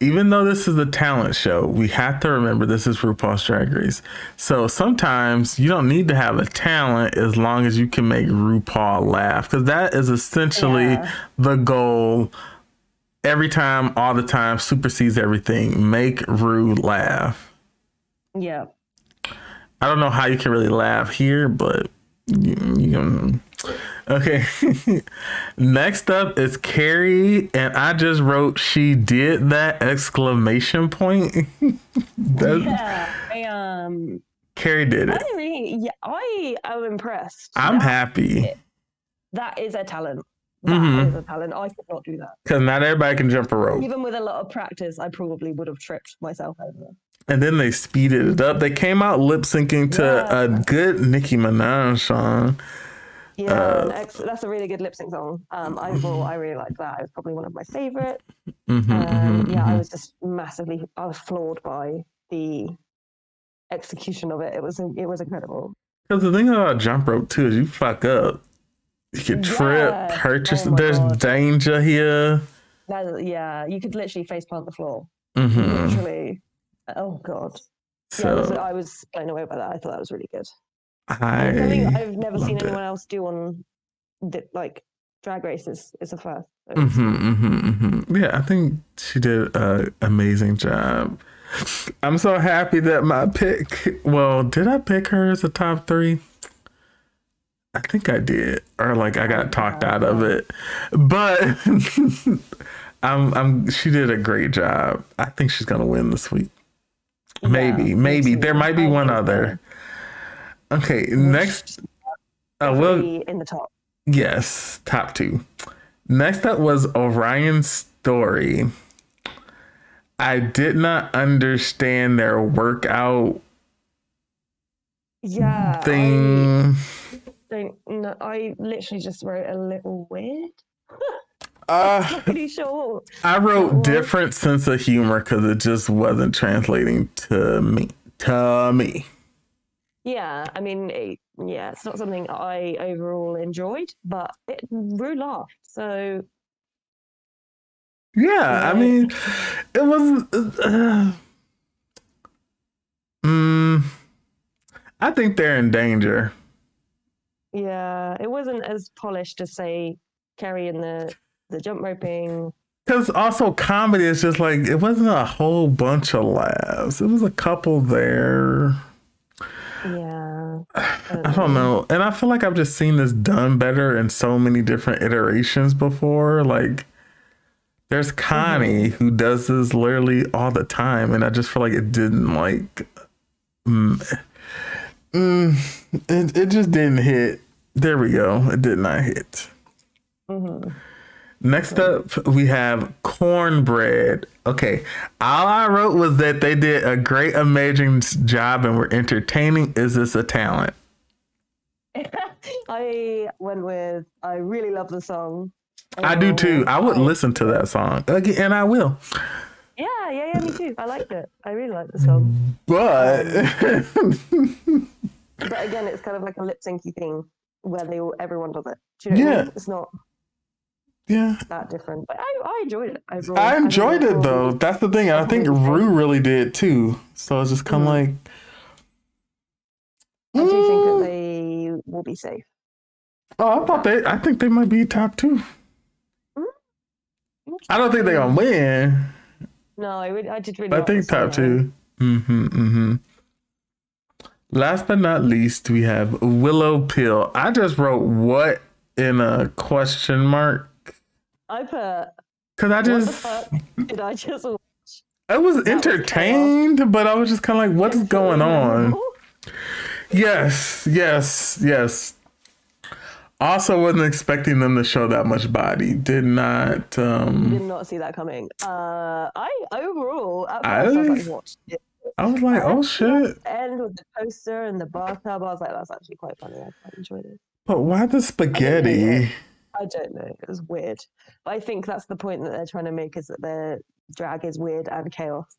even though this is a talent show, we have to remember this is RuPaul's Drag Race. So sometimes you don't need to have a talent as long as you can make RuPaul laugh because that is essentially Yeah. the goal. Every time, all the time, supersedes everything. Make Ru laugh. yeah. I don't know how you can really laugh here, but you, you can. Okay. Next up is Kerri, and I just wrote she did that exclamation point. That- Yeah. I um Kerri did it. don't really yeah, I am impressed. I'm That- happy That is a talent. That Mhm. is a talent. I could not do that. because not everybody can jump a rope. Even with a lot of practice, I probably would have tripped myself over. And then they speeded it up. They came out lip syncing to a good Nicki Minaj song. Yeah, Uh, ex- that's a really good lip sync song. Um, overall, I really liked that. It was probably one of my favorite. Mhm, Um, mhm, yeah, I mhm. was just massively, I was floored by the execution of it. It was, it was incredible. Because the thing about jump rope too is you fuck up. You could trip, Yeah. purchase. Oh There's God. danger here. That, yeah, you could literally face plant the floor. hmm Literally. Oh god. Yeah, I was, So I was blown away by that. I thought that was really good. I, I've never seen loved it. anyone else do on, the, like, drag races. It's a first. So hmm it's- hmm hmm Yeah, I think she did an amazing job. I'm so happy that my pick. Well, did I pick her as a top three? I think I did, or like I got talked out of it. But I'm, I'm. She did a great job. I think she's gonna win this week. Maybe, Yeah, maybe there might be one other. Okay, next. Uh, well, Definitely in the top. Yes, top two. Next up was Orion's story. I did not understand their workout Yeah. I thing. don't know. I literally just wrote a little weird. Uh, Not really sure. I wrote different sense of humor because it just wasn't translating to me. To me. Yeah, I mean, it, yeah, it's not something I overall enjoyed, but it Ru laughed. So Yeah, I mean, it was. Uh, mm, I think they're in danger. yeah, it wasn't as polished as say Kerri and the the jump roping. Because also comedy is just like it wasn't a whole bunch of laughs. It was a couple there. Yeah, I don't know, and I feel like I've just seen this done better in so many different iterations before. Like, there's Connie who does this literally all the time, and I just feel like it didn't like. Mm, mm, it it just didn't hit. There we go. It did not hit. hmm Next up, we have kornbread. Okay, all I wrote was that they did a great, amazing job and were entertaining. Is this a talent? I went with. I really love the song. I do too. I would listen to that song uh, again, and I will. Yeah, yeah, yeah, me too. I liked it. I really liked the song. But um, But again, it's kind of like a lip syncy thing where they all, everyone does it. Do you know what I Yeah. mean? It's not yeah, that different. But I, I enjoyed it. I think enjoyed it though. overall- That's the thing. I think Ru really did too. So it's just kind of Mhm. like. I do you think Mm. that they will be safe. Oh, I thought they. I think they might be top two. I don't think they're gonna win. No, I, really, I did really. I think top two. Mm-hmm. Mm-hmm. Last but not least, we have Willow Pill. I just wrote what in a question mark I put. because I just did I just? watch? I was was entertained, but I was just kind of like, what is going on? Yes, yes, yes. Also, wasn't expecting them to show that much body. Did not. um Did not see that coming. Uh, I overall at I- first I, was like watched it I was like, oh shit. end with the poster and the bathtub. I was like, that's actually quite funny. I quite enjoyed it. But why the spaghetti? I don't know. It was weird. But I think that's the point that they're trying to make is that their drag is weird and chaos.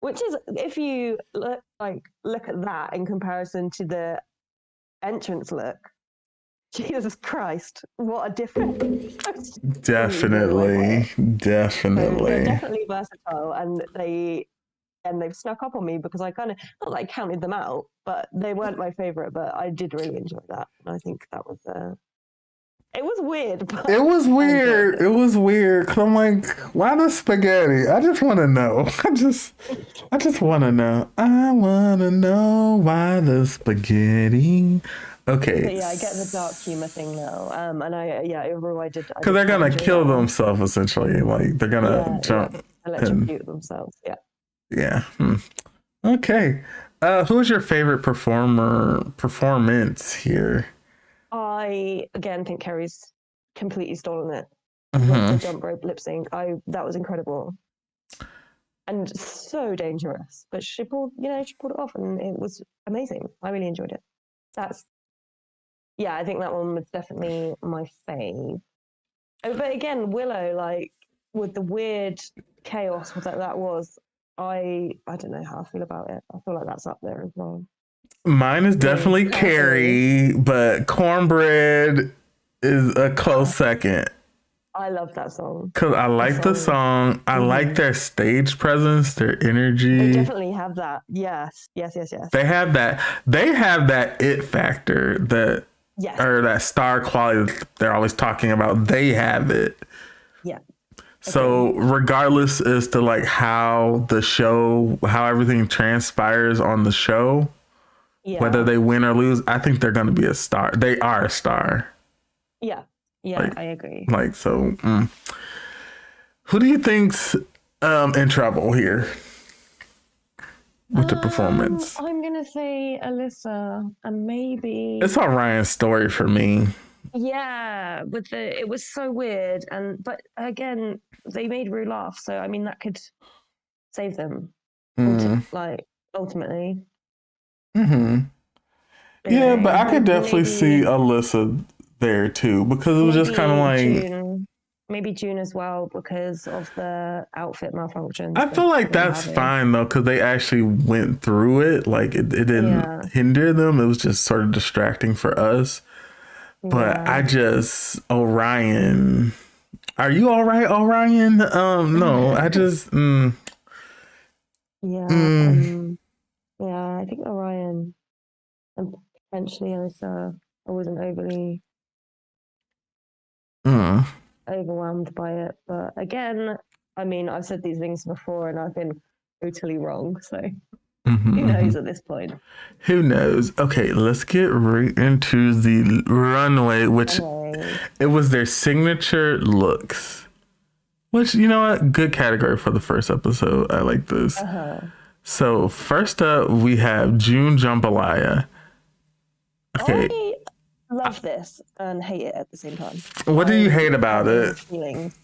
Which is, if you look like look at that in comparison to the entrance look, Jesus Christ, what a difference! Definitely, So definitely. definitely versatile, and they and they've snuck up on me because I kind of not like counted them out, but they weren't my favorite. But I did really enjoy that, and I think that was uh, it was weird, but It was weird. It was weird. Cause I'm like, why the spaghetti? I just want to know. I just, I just want to know. I want to know why the spaghetti. Okay. But yeah, I get the dark humor thing now, um, and I yeah overall I did Because they're gonna kill that themselves essentially. Like they're gonna Yeah, yeah. jump. electrocute themselves. Yeah. Yeah. Hmm. Okay. Uh, who's your favorite performer performance here? I again think Kerri's completely stolen it. the mm-hmm. jump rope lip sync. I that was incredible. And so dangerous. But she pulled you know, she pulled it off and it was amazing. I really enjoyed it. That's yeah, I think that one was definitely my fave. Oh, but again, Willow, like with the weird chaos that that was, I I don't know how I feel about it. I feel like that's up there as well. Mine is definitely. Kerri, but Kornbread is a close second. I love that song. Cause I like the song. I like their stage presence, their energy. They definitely have that. Yes, yes, yes, yes. They have that. They have that it factor that Yes. or that star quality they're always talking about. They have it. Yeah. So regardless as to like how the show, how everything transpires on the show, Yeah. whether they win or lose, I think they're going to be a star. They are a star. Yeah. Yeah, Like- I agree. Like so. Mm. Who do you think's um, in trouble here with the performance? Um, I'm gonna say Alyssa, and maybe It's all Ryan's story for me. yeah. With the it was so weird, and but again, they made Ru laugh, so I mean that could save them. Mm. Like ultimately, hmm Yeah, but I could definitely maybe- see Alyssa there too because it was just kind of like June, maybe June as well because of the outfit malfunction. I feel like that's having. fine though because they actually went through it. Like it, it didn't Yeah. hinder them. It was just sort of distracting for us. But Yeah. I just Orion. Are you all right, Orion? Um, no, I just mm, Yeah. Mm. Um, yeah, I think Orion and potentially Alyssa. I wasn't overly mm. overwhelmed by it. But again, I mean, I've said these things before and I've been totally wrong. So Mhm, who knows at this point? Who knows? Okay, let's get right into the runway, which Anyway, it was their signature looks. Which you know what? Good category for the first episode. I like this. uh-huh. So first up, we have June Jambalaya. Okay, I love this and hate it at the same time. what do you hate about it? mixed Feelings.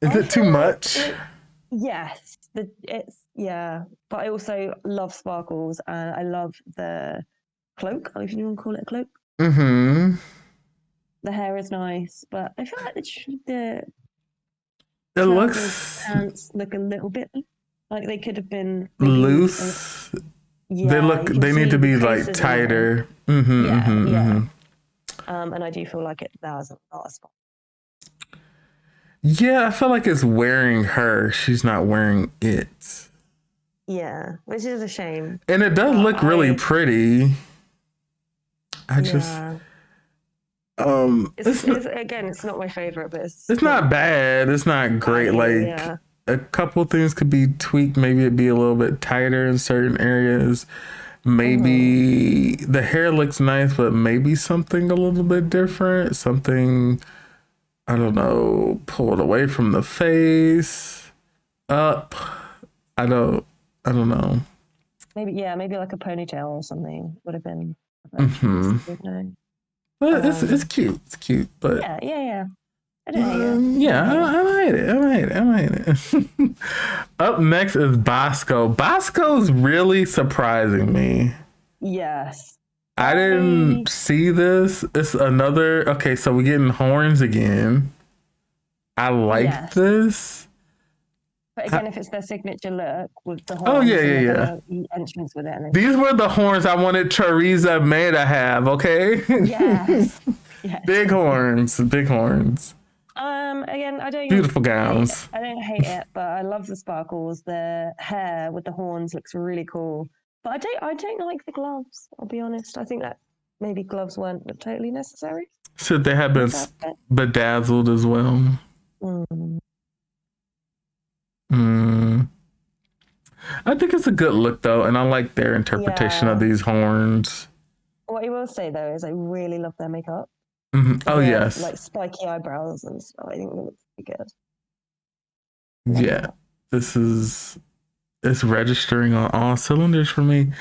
Is I it too much? it- yes, the, it's yeah, but I also love sparkles and I love the cloak. I don't know if you want to call it a cloak. Mm-hmm. The hair is nice, but I feel like the the It looks pants look a little bit like they could have been a- loose. yeah, they look. They need to be like creases in there. tighter. Mm-hmm, Yeah, mm-hmm, yeah. mm-hmm. Um, and I do feel like it there's a lot of spot. Yeah, I feel like it's wearing her. She's not wearing it, Yeah, which is a shame. and it does look really pretty. I just um, It's, it's it's, again, it's not my favorite, but it's it's not bad. It's not great. Like yeah, a couple things could be tweaked. Maybe it'd be a little bit tighter in certain areas. Maybe the hair looks nice, but maybe something a little bit different. Something I don't know, pulled away from the face, up. I don't. I don't know. maybe yeah, maybe like a ponytail or something would have been. Mhm. Know. But it's Um, it's cute. It's cute, but Yeah, yeah, yeah. I um, yeah, I, I it. I it. I it? Up next is Bosco. Bosco's really surprising me. Yes. I didn't see this. It's another. Okay, so we're getting horns again. I like Yes. this. But again, if it's their signature look with the horns, Oh, horns yeah, yeah, entrance with it. These were the horns I wanted Teresa May to have. Okay. yes. yes. big horns. Big horns. Um. Again, I don't. Beautiful gowns. I don't hate it, but I love the sparkles. The hair with the horns looks really cool. But I don't. I don't like the gloves. I'll be honest. I think that maybe gloves weren't totally necessary. Should they have been bedazzled as well? mm, Mm. I think it's a good look though, and I like their interpretation of these horns. what I will say though is I really love their makeup. Mhm. Oh Their, yes, Like spiky eyebrows and stuff. I think it looks pretty good. yeah. This is it's registering on all cylinders for me.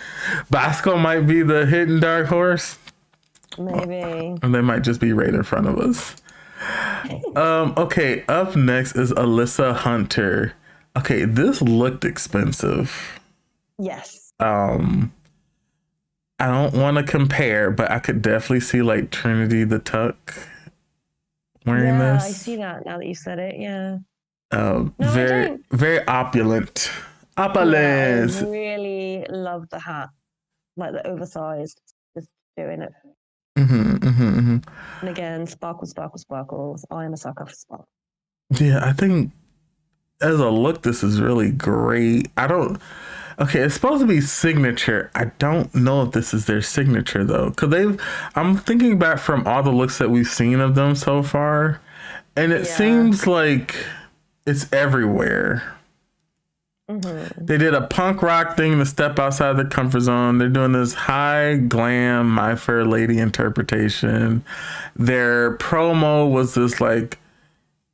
Bosco might be the hidden dark horse, Maybe. and they might just be right in front of us. Um. Okay. Up next is Alyssa Hunter. Okay, this looked expensive. Yes. um I don't want to compare, but I could definitely see like Trinity the Tuck wearing this. yeah, this. I see that now that you said it. Yeah. Um, No, very, very opulent. Yeah, I really love the hat, like the oversized, just doing it. hmm hmm hmm And again, sparkle, sparkle, sparkles. I am a sucker for sparkle. Yeah, I think as a look, this is really great. I don't. Okay, it's supposed to be signature. I don't know if this is their signature though, because they've. I'm thinking back from all the looks that we've seen of them so far, and it Yeah. seems like it's everywhere. hmm They did a punk rock thing to step outside the comfort zone. They're doing this high glam My Fair Lady interpretation. Their promo was this like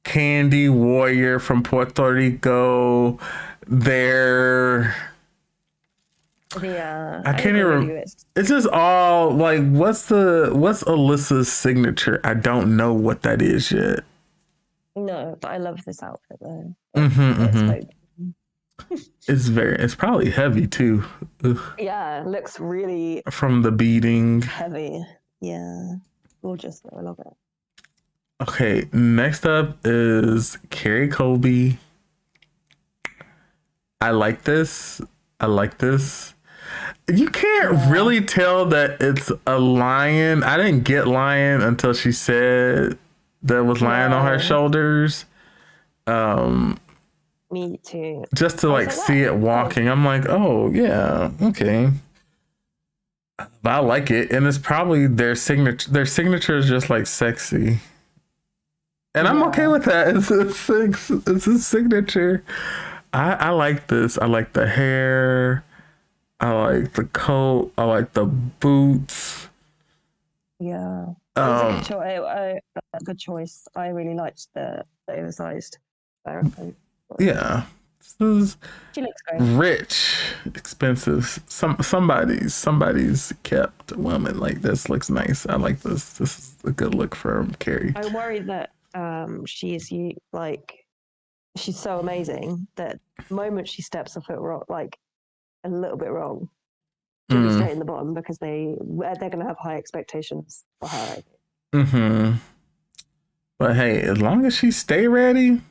candy warrior from Puerto Rico. Their The, uh, I can't don't even- who it's- just all like what's the what's Alyssa's signature? I don't know what that is yet. No, but I love this outfit though. Mm-hmm, It's hmm like- It's very it's probably heavy too. Ugh, yeah, it looks really from the beating. heavy. Yeah, gorgeous. though, I love it. Okay, next up is Kerri Colby. I like this. I like this. You can't Yeah. really tell that it's a lion. I didn't get lion until she said there was lion on her shoulders. Um, Me too. just to like like, see it walking. I'm like, oh yeah, okay. I like it, and it's probably their signature. Their signature is just like sexy, and I'm okay with that. It's a six. It's a signature. I I like this. I like the hair. I like the coat. I like the boots. Yeah. It was a Um, good, cho- I, I, a good choice. I really liked the, the oversized coat. yeah, this She looks great. rich, expensive. Some somebody's somebody's kept a woman like this looks nice. I like this. This is a good look for Kerri. I worry that um, she is you like she's so amazing that the moment she steps a foot wrong, like a little bit wrong, she'll be Mm. straight in the bottom because they they're going to have high expectations for her. Mm-hmm. But hey, as long as she stay ready,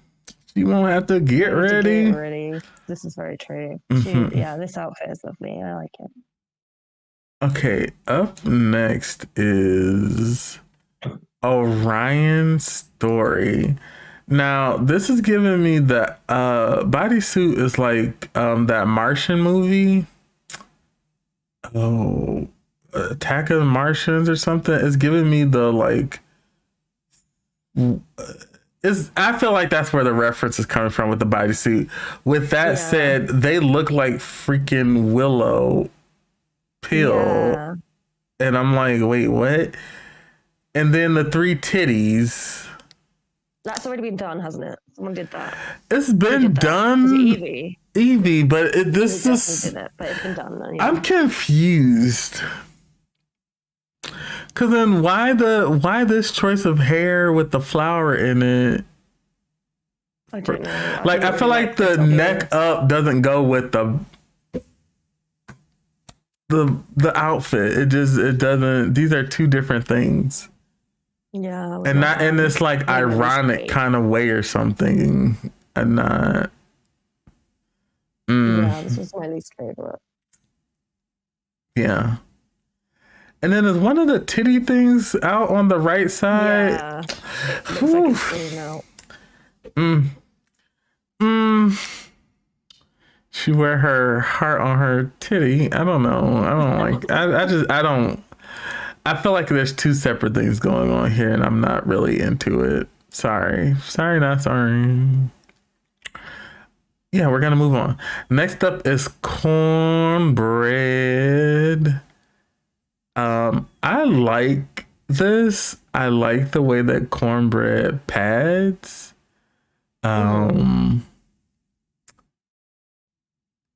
she won't have to get Need to get ready. ready. This is very true. Mhm. She, yeah, this outfit is lovely. I like it. Okay, up next is Orion Story. Now, this is giving me the uh bodysuit is like um that Martian movie. Oh, Attack of the Martians or something. It's giving me the like is I feel like that's where the reference is coming from with the bodysuit. With that Yeah. said, they look like freaking Willow Pill. Yeah. And I'm like, wait, what? And then the three titties. That's already been done, hasn't it? Someone did that. It's been that? done, it Yvie? Yvie, but it, this is. did it, but it's been done. Anyway. I'm confused. Cause then why the why this choice of hair with the flower in it I don't know. I Like I feel like the neck up doesn't go with the the the outfit. It just it doesn't. These are two different things, Yeah. and not in this like Yeah, it was ironic kind of way or something. And not. Mm, Yeah, this was my least favorite. yeah. And then there's one of the titty things out on the right side. Yeah. Looks like Whew. it's out. Mm. Mm. She wear her heart on her titty. I don't know. I don't like. I, I just. I don't. I feel like there's two separate things going on here, and I'm not really into it. Sorry. Sorry, not sorry. Yeah, we're gonna move on. Next up is Kornbread. Um, I like this. I like the way that Kornbread pads. Um,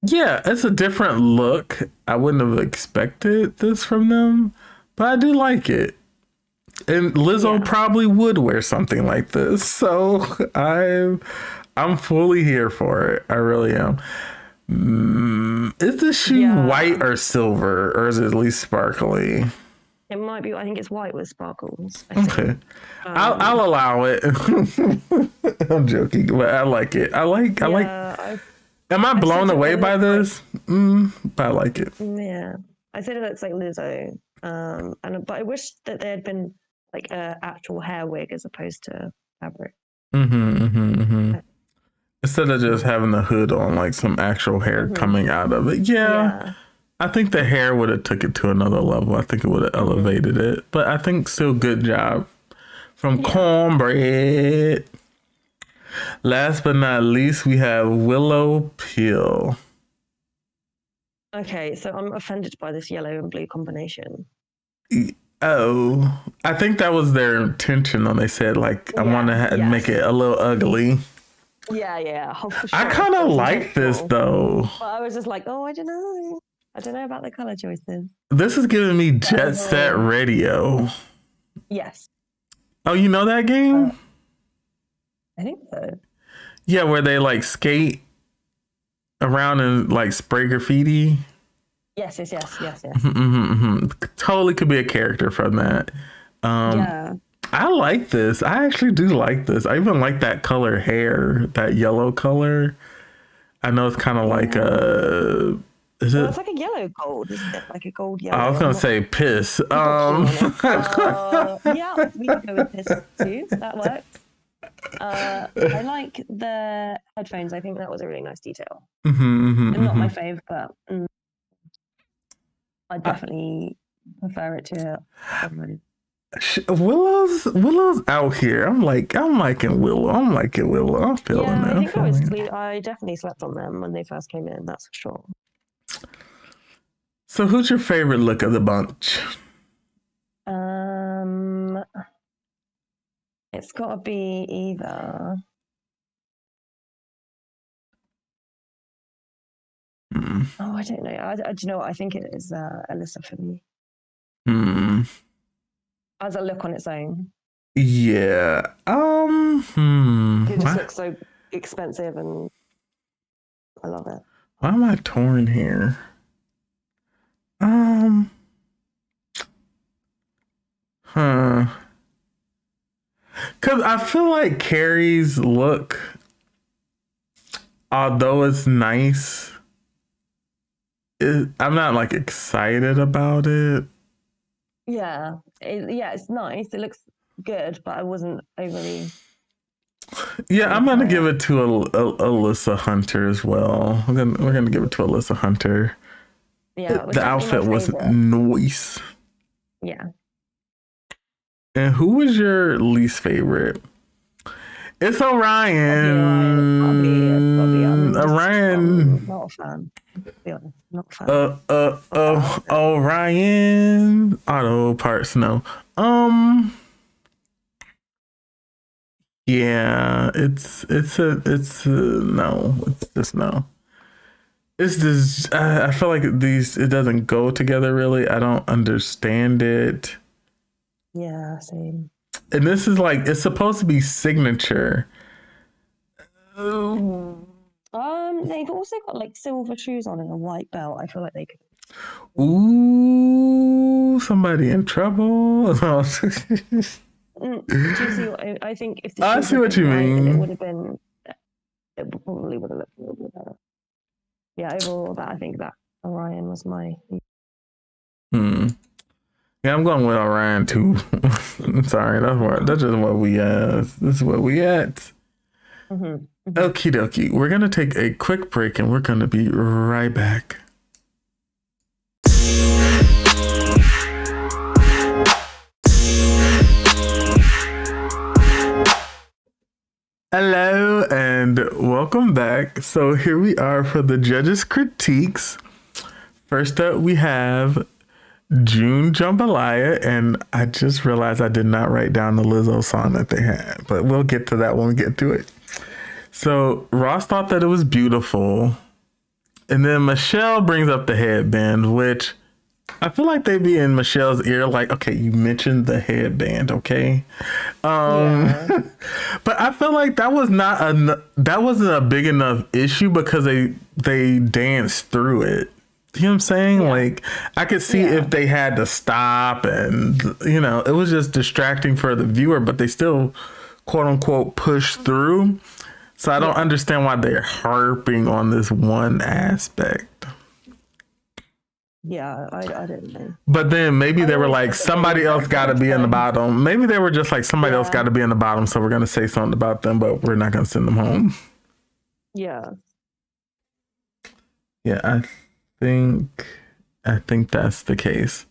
yeah, it's a different look. I wouldn't have expected this from them, but I do like it. And Lizzo Yeah. probably would wear something like this, so I'm I'm fully here for it. I really am. Mm, is the shoe Yeah. white or silver, or is it at least sparkly? It might be. I think it's white with sparkles. I think. Okay, I'll I'll allow it. I'm joking, but I like it. I like I like. Yeah, I, Am I blown away by like- this? Mm, but I like it. yeah. I said it looks like Lizzo. Um, and but I wish that there had been like a actual hair wig as opposed to fabric. Mm-hmm, mm-hmm, mm-hmm. Instead of just having the hood on, like some actual hair Mhm. coming out of it. Yeah, Yeah. I think the hair would have took it to another level. I think it would have elevated it. But I think still good job from Yeah. Kornbread. Last but not least, we have Willow Pill. Okay, so I'm offended by this yellow and blue combination. Oh, I think that was their intention when they said like I want to ha- yes. make it a little ugly. Yeah, yeah. oh, for I kind of like this intentional. though. But I was just like, oh, I don't know. I don't know about the color choices. This is giving me Jet Set. Radio. Yes, Oh, you know that game? Uh, I think so. yeah, where they like skate around and like spray graffiti. Yes, yes, yes, yes, yes. hmm hmm Totally could be a character from that. Um, yeah. I like this. I actually do like this. I even like that color hair, that yellow color. I know it's kind of like a. Is Well, it? it's like a yellow gold, isn't it? Like a gold yellow. I was gonna say piss. Um. Uh, yeah, we can go with piss too. That works. Uh, I like the headphones. I think that was a really nice detail. mhm, mhm, And not my mhm. fave, but mm, I definitely prefer it to. Willow's Willow's out here. I'm like I'm liking Willow. I'm liking Willow. I'm feeling Yeah, it. I think I was. sleep- I definitely slept on them when they first came in. That's for sure. So, who's your favorite look of the bunch? It's got to be either. Hmm. Oh, I don't know. I, I, do you know what? I think it is uh, Alyssa for me Hmm. as a look on its own. Yeah. Um. Hmm. It just Why, looks so expensive, and I love it. why am I torn here? Um. Huh. Cause I feel like Kerri's look, although it's nice, it, I'm not like excited about it. Yeah, it, yeah, it's nice. It looks good, but I wasn't overly. Yeah, I'm gonna give it to Al- Al- Alyssa Hunter as well. We're gonna, we're gonna give it to Alyssa Hunter. Yeah, the outfit was nice. Yeah, And who was your least favorite? It's Orion. I'll be, I'll be, Orion. Not a fan. To be honest, not a fan. Uh, uh, uh, Orion. Auto parts, no. Um. Yeah, it's it's a it's a, no. It's just no. It's just I, I feel like these it doesn't go together really. I don't understand it. Yeah, same. and this is like it's supposed to be signature Um, they've also got like silver shoes on and a white belt. I feel like they could. Ooh, somebody in trouble. Mm, do you see what I, I think? If the I see what you then mean. It would have been. It probably would have looked a little bit better. Yeah, overall, that I think that Orion was my. hmm. Yeah, I'm going with Orion too. Sorry, that's what that's just what we uh this is what we at. Mhm. Okie dokie. We're gonna take a quick break and we're gonna be right back. Hello and welcome back. So here we are for the judges' critiques. First up, we have June Jambalaya, and I just realized I did not write down the Lizzo song that they had, but we'll get to that when we get to it. So Ross thought that it was beautiful, and then Michelle brings up the headband, which I feel like they'd be in Michelle's ear, like, okay, you mentioned the headband, okay, um, Yeah. but I feel like that was not a that wasn't a big enough issue because they they danced through it. You know what I'm saying? Like I could see Yeah. if they had to stop and you know, it was just distracting for the viewer, but they still quote unquote push through. So I don't understand why they're harping on this one aspect. Yeah, I, I don't know. But then maybe they were like, thought that they somebody else got to be in the bottom. Maybe they were just like, somebody else got to be in the bottom. So we're going to say something about them, but we're not going to send them home. Yeah. Yeah, I think I think that's the case.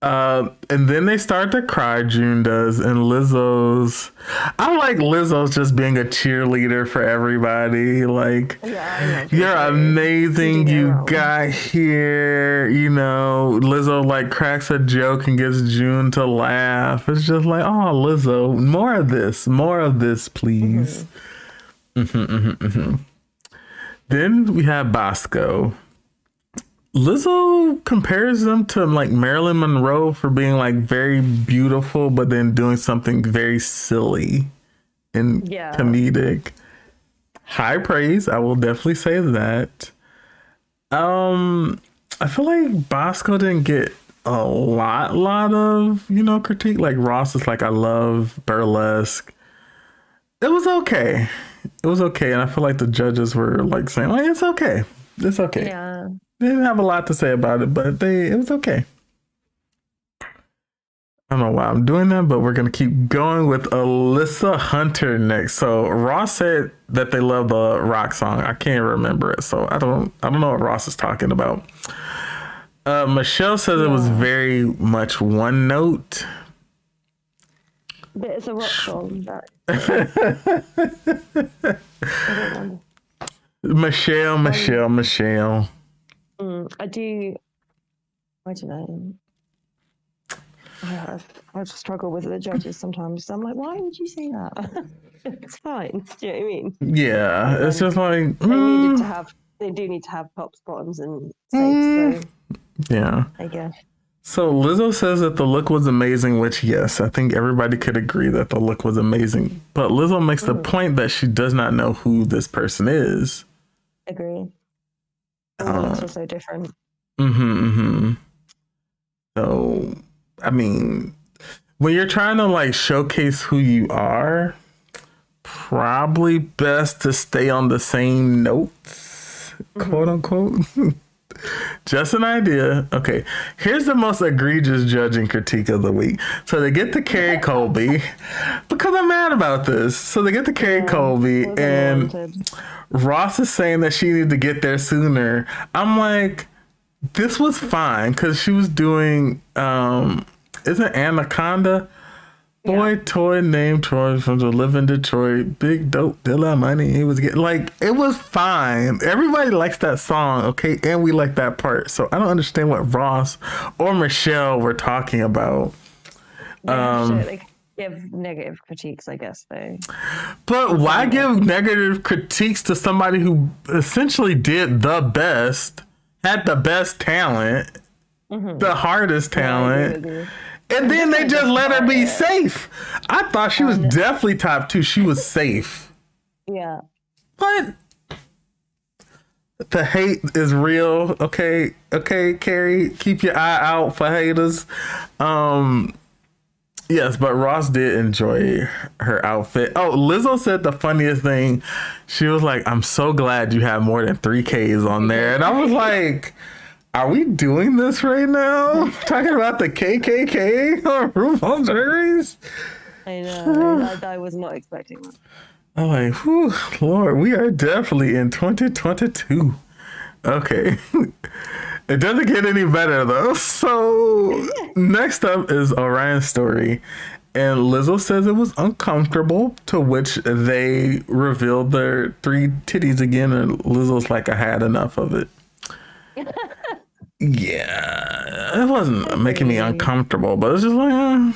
Uh, and then they start to cry. June does, and Lizzo's. I like Lizzo's just being a cheerleader for everybody. Like, Yeah, you're amazing. You got here. You know, Lizzo like cracks a joke and gets June to laugh. It's just like, oh, Lizzo, more of this, more of this, please. Mhm, mhm, mhm. Then we have Bosco. Lizzo compares them to like Marilyn Monroe for being like very beautiful, but then doing something very silly and Yeah. comedic. High praise. I will definitely say that. Um, I feel like Bosco didn't get a lot, lot of you know critique. Like Ross is like, I love burlesque. It was okay. It was okay, and I feel like the judges were like saying, like, it's okay. It's okay. Yeah. They didn't have a lot to say about it, but they it was okay. I don't know why I'm doing that, but we're gonna keep going with Alyssa Hunter next. So Ross said that they love the rock song. I can't remember it, so I don't I don't know what Ross is talking about. Uh, Michelle says it was very much one note. But it's a rock song. That, I don't know. Michelle, Michelle, Michelle. Mm, I do. I don't know. I, I struggle with the judges sometimes. I'm like, why would you say that? it's fine. Do you know what I mean? Yeah, it's just like They needed to mm, have. They do need to have tops, bottoms, and safes. So yeah. I guess. So Lizzo says that the look was amazing, which yes, I think everybody could agree that the look was amazing. But Lizzo makes the point that she does not know who this person is. Agree. The are so different. Mm-hmm. mm-hmm. So I mean, when you're trying to like showcase who you are, probably best to stay on the same notes, quote unquote. Just an idea. Okay, here's the most egregious judging critique of the week. So they get to Kerri Colby because I'm mad about this. So they get to Kerri Colby, and. Ross is saying that she needed to get there sooner. I'm like, this was fine because she was doing, um, isn't Anaconda? Boy, toy named Troy from the Live in Detroit. Big dope of money. He was getting like it was fine. Everybody likes that song, okay, and we like that part. So I don't understand what Ross or Michelle were talking about. They um, like, give negative critiques, I guess. Though. But why give negative critiques to somebody who essentially did the best, had the best talent, the hardest talent, you. And then they just let her be safe? I thought she was definitely top two. She was safe. Yeah. But the hate is real. Okay, okay, Kerri, keep your eye out for haters. Um, yes, but Ross did enjoy her outfit. Oh, Lizzo said the funniest thing. She was like, "I'm so glad you have more than three Ks on there," and I was like. Are we doing this right now? Talking about the KKK on RuPaul's Drag I know. I, I, was not expecting that. I'm like, whew, Lord, we are definitely in 2022. Okay. it doesn't get any better though. So next up is Orion Story. And Lizzo says it was uncomfortable, to which they revealed their three titties again. And Lizzo's like, I had enough of it. Yeah, it wasn't making me uncomfortable, but it's just like, uh,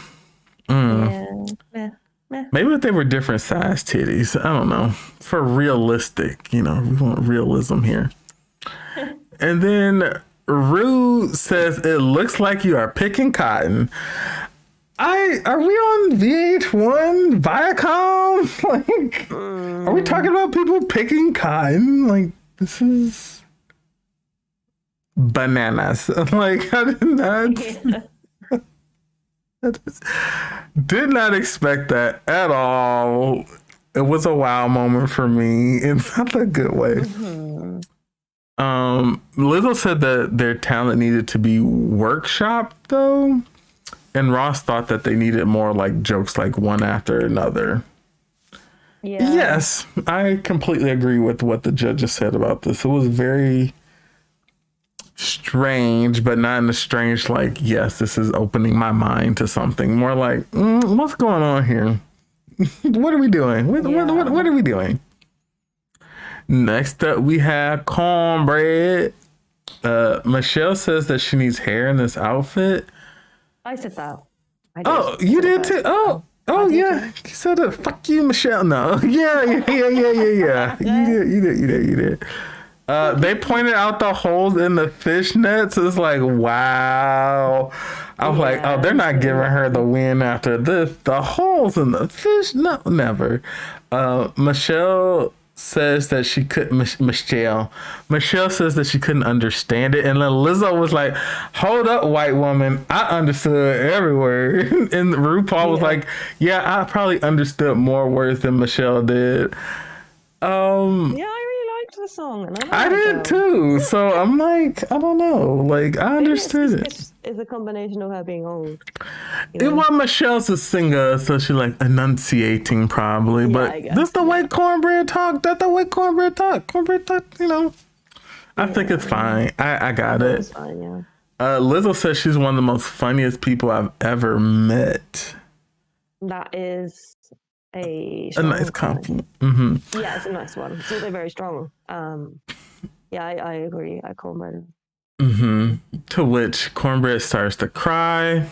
mm. yeah. Maybe if they were different size titties. I don't know. For realistic, you know, we want realism here. and then Ru says it looks like you are picking cotton. I are we on VH1 Viacom? Like, are we talking about people picking cotton? Like, this is bananas. Like, I did not. Yeah. Did not expect that at all. It was a wow moment for me in not a good way. Mm-hmm. Um, Lizzo said that their talent needed to be workshopped though, and Ross thought that they needed more like jokes like one after another. Yeah. Yes, I completely agree with what the judges said about this. It was very strange, but not in a strange like, yes, this is opening my mind to something. More like, mm, what's going on here? what are we doing? What, yeah. what, what, what, are we doing? Next up, we have Kornbread. Uh, Michelle says that she needs hair in this outfit. I said that. I oh, you did too. Oh, oh yeah. You said it. Fuck you, Michelle. No, yeah, yeah, yeah, yeah, yeah, yeah. you did, you did, you did, you did. Uh, they pointed out the holes in the fishnets. It's like, wow. I was yeah. like, oh, they're not giving her the win after this. The holes in the fish, no, never. Uh, Michelle says that she couldn't. Michelle, Michelle says that she couldn't understand it, and then Lizzo was like, "Hold up, white woman, I understood every word." and RuPaul yeah. was like, "Yeah, I probably understood more words than Michelle did." Um, yeah, the song. And I, I did too. So I'm like, I don't know. Like I understood it's, it's, it. It's a combination of her being old. You know? It was Michelle's a singer, so she like enunciating probably. Yeah, but that's the way Kornbread talk. That's the way Kornbread talk. Kornbread talk. You know. I yeah. think it's fine. I I got it. Fine. Yeah. Uh, Lizzo says she's one of the most funniest people I've ever met. That is a a nice compliment. Mm-hmm. Yeah, it's a nice one. So they're very strong. Um, yeah, I, I agree. I call Kornbread. Mm-hmm. To which Kornbread starts to cry,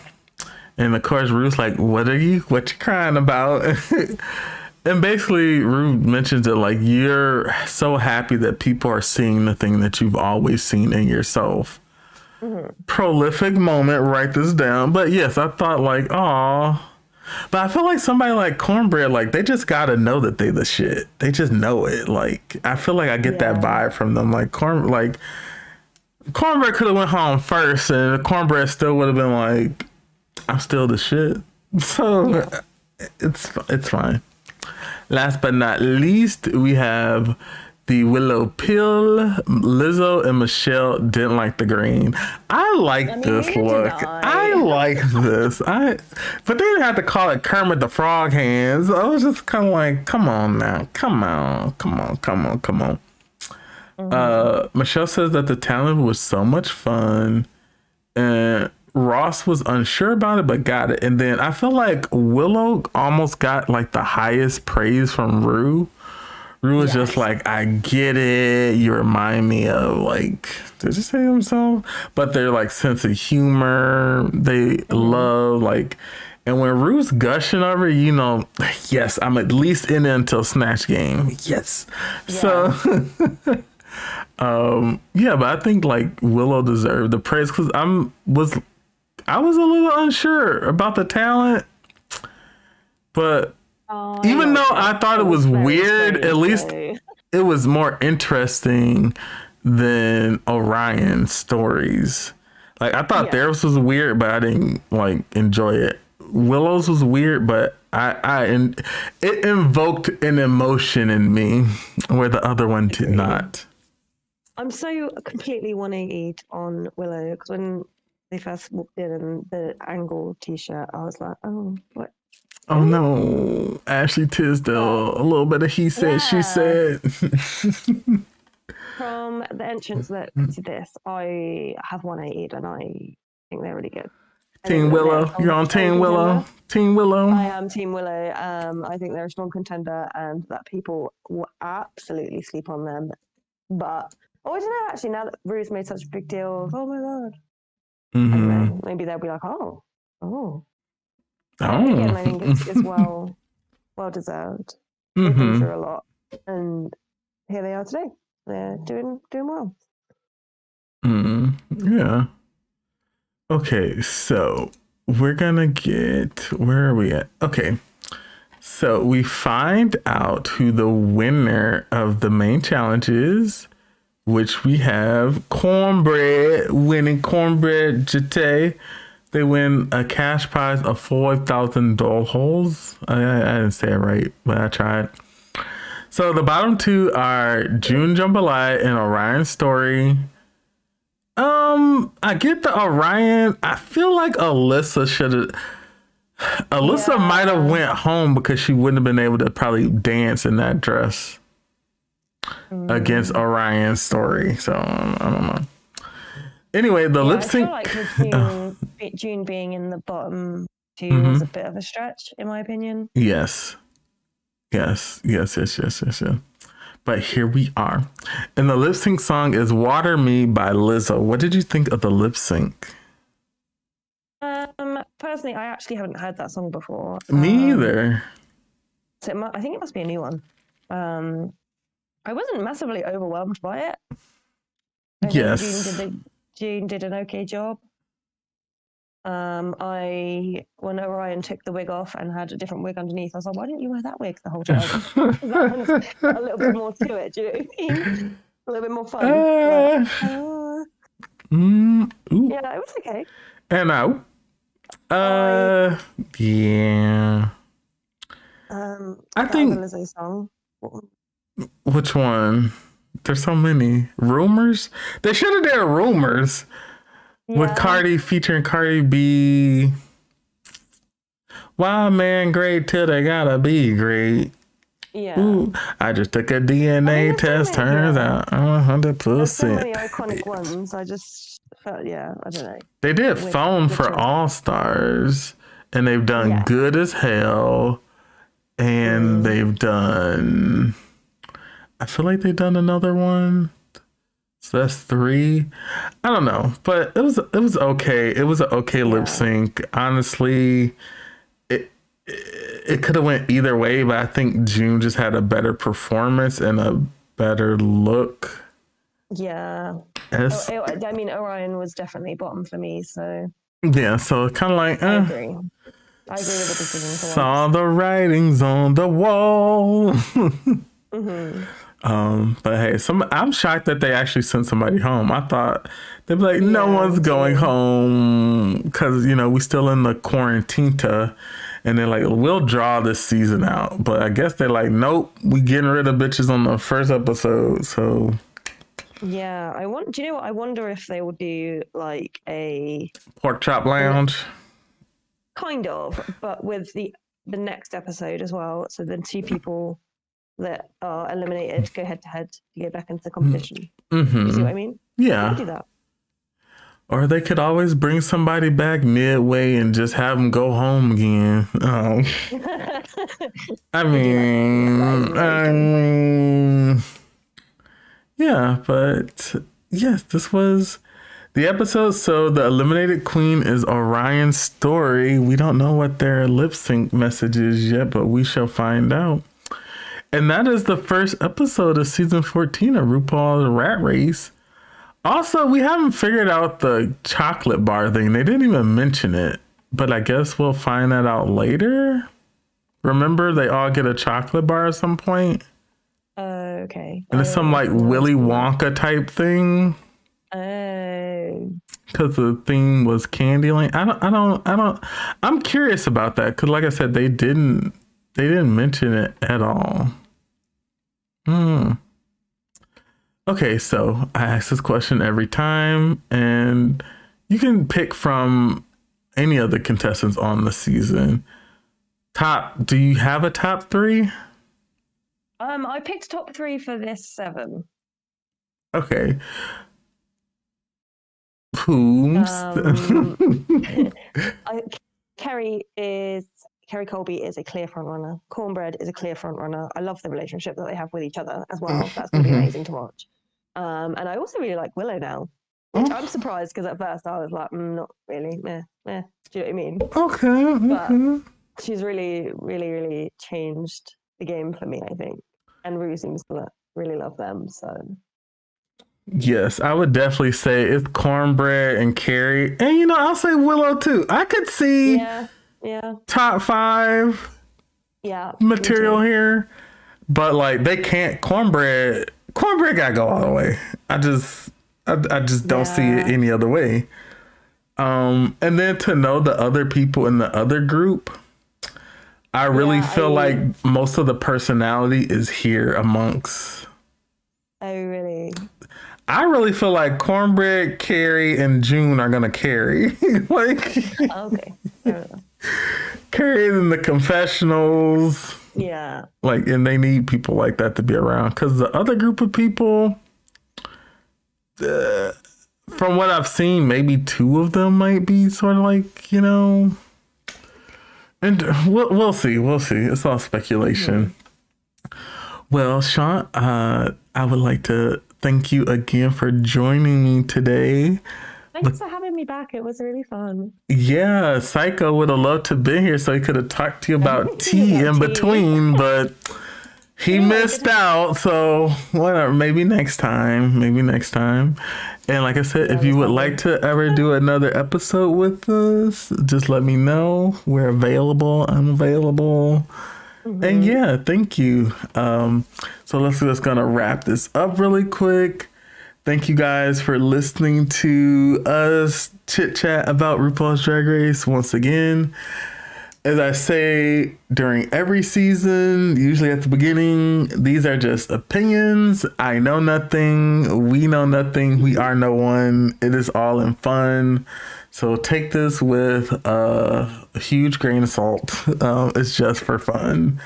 and of course Ru's like, "What are you? What you crying about?" and basically, Ru mentions it like you're so happy that people are seeing the thing that you've always seen in yourself. Mm-hmm. Prolific moment. Write this down. But yes, I thought like, oh but I feel like somebody like Kornbread, like they just gotta know that they the shit. They just know it. Like I feel like I get yeah. that vibe from them. Like corn, like Kornbread could have went home first, and Kornbread still would have been like, "I'm still the shit." So yeah. it's it's fine. Last but not least, we have the Willow Pill. Lizzo and Michelle didn't like the green. I like I mean, this look. I like this. I, but they didn't have to call it Kermit the Frog hands. I was just kind of like, come on now, come on, come on, come on, come on. Mm-hmm. Uh, Michelle says that the talent was so much fun, and Ross was unsure about it, but got it. And then I feel like Willow almost got like the highest praise from Ru Ru was yes. just like, I get it. You remind me of like, did you say himself? But their like sense of humor, they mm-hmm. love like, and when Ru's gushing over, you know, yes, I'm at least in it until Snatch Game. Yes. Yeah. So, um, yeah, but I think like Willow deserved the praise because I'm was I was a little unsure about the talent, but Oh, Even though I thought it was weird, at least it was more interesting than Orion's stories. Like I thought Yeah. theirs was weird, but I didn't like enjoy it. Willow's was weird, but I I and it invoked an emotion in me where the other one did not. I'm so completely 180 on Willow because when they first walked in and the angle t-shirt, I was like, oh, what? Oh no, Ashley Tisdale, a little bit of he said, she said. From the entrance look Mm. to this, I have 180 and I think they're really good. Team think that they're Willow, you're on Team Willow. contender. Team Willow. I am Team Willow. Um, I think they're a strong contender and that people will absolutely sleep on them. But oh, I don't know. Actually, now that Ru's made such a big deal, oh my god, Mhm. know. Maybe they'll be like, oh, oh. Again, I think it's, it's Oh. well, well deserved. They've been Mhm. through a lot, and here they are today. They're doing doing well. Mm, yeah. Okay, so we're gonna get where are we at? Okay. So we find out who the winner of the main challenge is, which we have Kornbread winning Kornbread Jeté. They win a cash prize of four thousand dollars. I, I, I didn't say it right, but I tried. So the bottom two are June Jambalaya and Orion Story. Um, I get the Orion. I feel like Alyssa should have. Alyssa Yeah. might have went home because she wouldn't have been able to probably dance in that dress against Mm. Orion Story. So um, I don't know. Anyway, the Yeah, lip sync. June, being in the bottom 2 Mm-hmm. was a bit of a stretch, in my opinion. Yes. Yes, yes, yes, yes, yes, yes. But here we are. And the lip sync song is Water Me by Lizzo. What did you think of the lip sync? Um, personally, I actually haven't heard that song before. Me Um, either. So it mu- I think it must be a new one. Um, I wasn't massively overwhelmed by it. I Yes. June did, the, June did an okay job. Um, I when Orion took the wig off and had a different wig underneath, I was like, why didn't you wear that wig the whole time? that one's got a little bit more to it. Do you know what I mean? A little bit more fun. Uh, uh, mm, yeah, it was okay. And now. Uh, yeah. Um, I think-. Which one? There's so many rumors. They should have done rumors with Yeah. Cardi featuring Cardi B. Why man great till they gotta be great? Yeah. Ooh, I just took a DNA there's so test. Turns yeah. out I'm hundred so many percent. iconic ones. I just felt, yeah, I don't know. They did with- phone for. All Stars, and they've done Yeah. good as hell, and Mm. they've done. I feel like they've done another one. So that's three. I don't know, but it was it was okay. It was an okay Yeah. lip sync. Honestly, it it, it could have went either way, but I think June just had a better performance and a better look. Yeah. As, Oh, I I mean, Orion was definitely bottom for me, so yeah, so kind of like I eh. agree. I agree with the decision. Saw the writings on the wall. hmm um, but hey, some I'm shocked that they actually sent somebody home. I thought they'd be like, no Yeah, one's me going home because you know we still in the quarantina, and they're like, we'll draw this season out. But I guess they're like, nope, we getting rid of bitches on the first episode. So Yeah, I want. Do you know what? I wonder if they will do like a pork chop lounge. kind of, but with the the next episode as well. So then two people that are eliminated go head to head to go back into the competition. You see what I mean? Yeah. Do that. Or they could always bring somebody back midway and just have them go home again. Um, I mean, I mean, yeah, but yes, this was the episode. So the eliminated queen is Orion Story. We don't know what their lip sync message is yet, but we shall find out. And that is the first episode of season 14 of RuPaul's Rat Race. Also, we haven't figured out the chocolate bar thing. They didn't even mention it, but I guess we'll find that out later. Remember, they all get a chocolate bar at some point, Uh, okay. and it's some like Willy Wonka type thing. Oh. because the theme was Candyland. I don't, I don't, I don't. I'm curious about that because, like I said, they didn't, they didn't mention it at all. Hmm. Okay, so I ask this question every time, and you can pick from any of the contestants on the season. Top? Do you have a top three? Um, I picked top three for this seven. Okay. Who's? Um, I, Kerri is Kerri Colby is a clear front runner. Kornbread is a clear front runner. I love the relationship that they have with each other as well. That's going to be Mhm. amazing to watch. Um, and I also really like Willow now, which I'm surprised because at first I was like, mm, not really, meh, meh. Do you know what I mean? okay. But- okay. She's really, really, really changed the game for me. I think, and Ru seems to really love them. So Yes, I would definitely say it's Kornbread and Kerri. And you know, I'll say Willow too. I could see yeah, yeah, top five yeah. material here. But like they can't Kornbread Kornbread gotta go all the way. I just I, I just don't see it any other way. Um and then to know the other people in the other group, I really Yeah, feel I- like most of the personality is here amongst Oh, really? I really feel like Kornbread, Kerri, and June are gonna carry. like Okay. Enough. In the confessionals. Yeah. Like, and they need people like that to be around. Cause the other group of people, uh, from what I've seen, maybe two of them might be sort of like, you know. And we'll we'll see. We'll see. It's all speculation. Well, Sean, uh, I would like to thank you again for joining me today. Thanks for having me back. It was really fun. Yeah, Saiko would have loved to be here so he could have talked to you about tea in tea. between, but he Yeah, missed out. So whatever, maybe next time, maybe next time. And like I said, if you would like to ever do another episode with us, just let me know. We're available. I'm available. And yeah, thank you. Um, so let's just gonna wrap this up really quick. Thank you guys for listening to us chit chat about RuPaul's Drag Race once again. As I say during every season, usually at the beginning, these are just opinions. I know nothing. We know nothing. We are no one. It is all in fun. So take this with a huge grain of salt. Um, it's just for fun.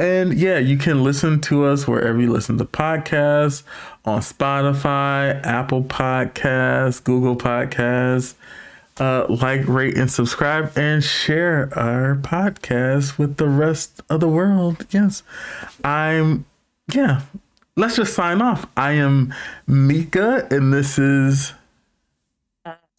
And yeah, you can listen to us wherever you listen to podcasts on Spotify, Apple Podcasts, Google Podcasts. Uh, like, rate, and subscribe, and share our podcast with the rest of the world. Yes, I'm. Yeah, let's just sign off. I am Mika, and this is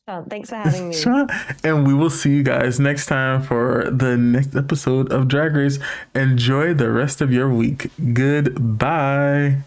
Fun. Thanks for having me. And we will see you guys next time for the next episode of Drag Race. Enjoy the rest of your week. Goodbye.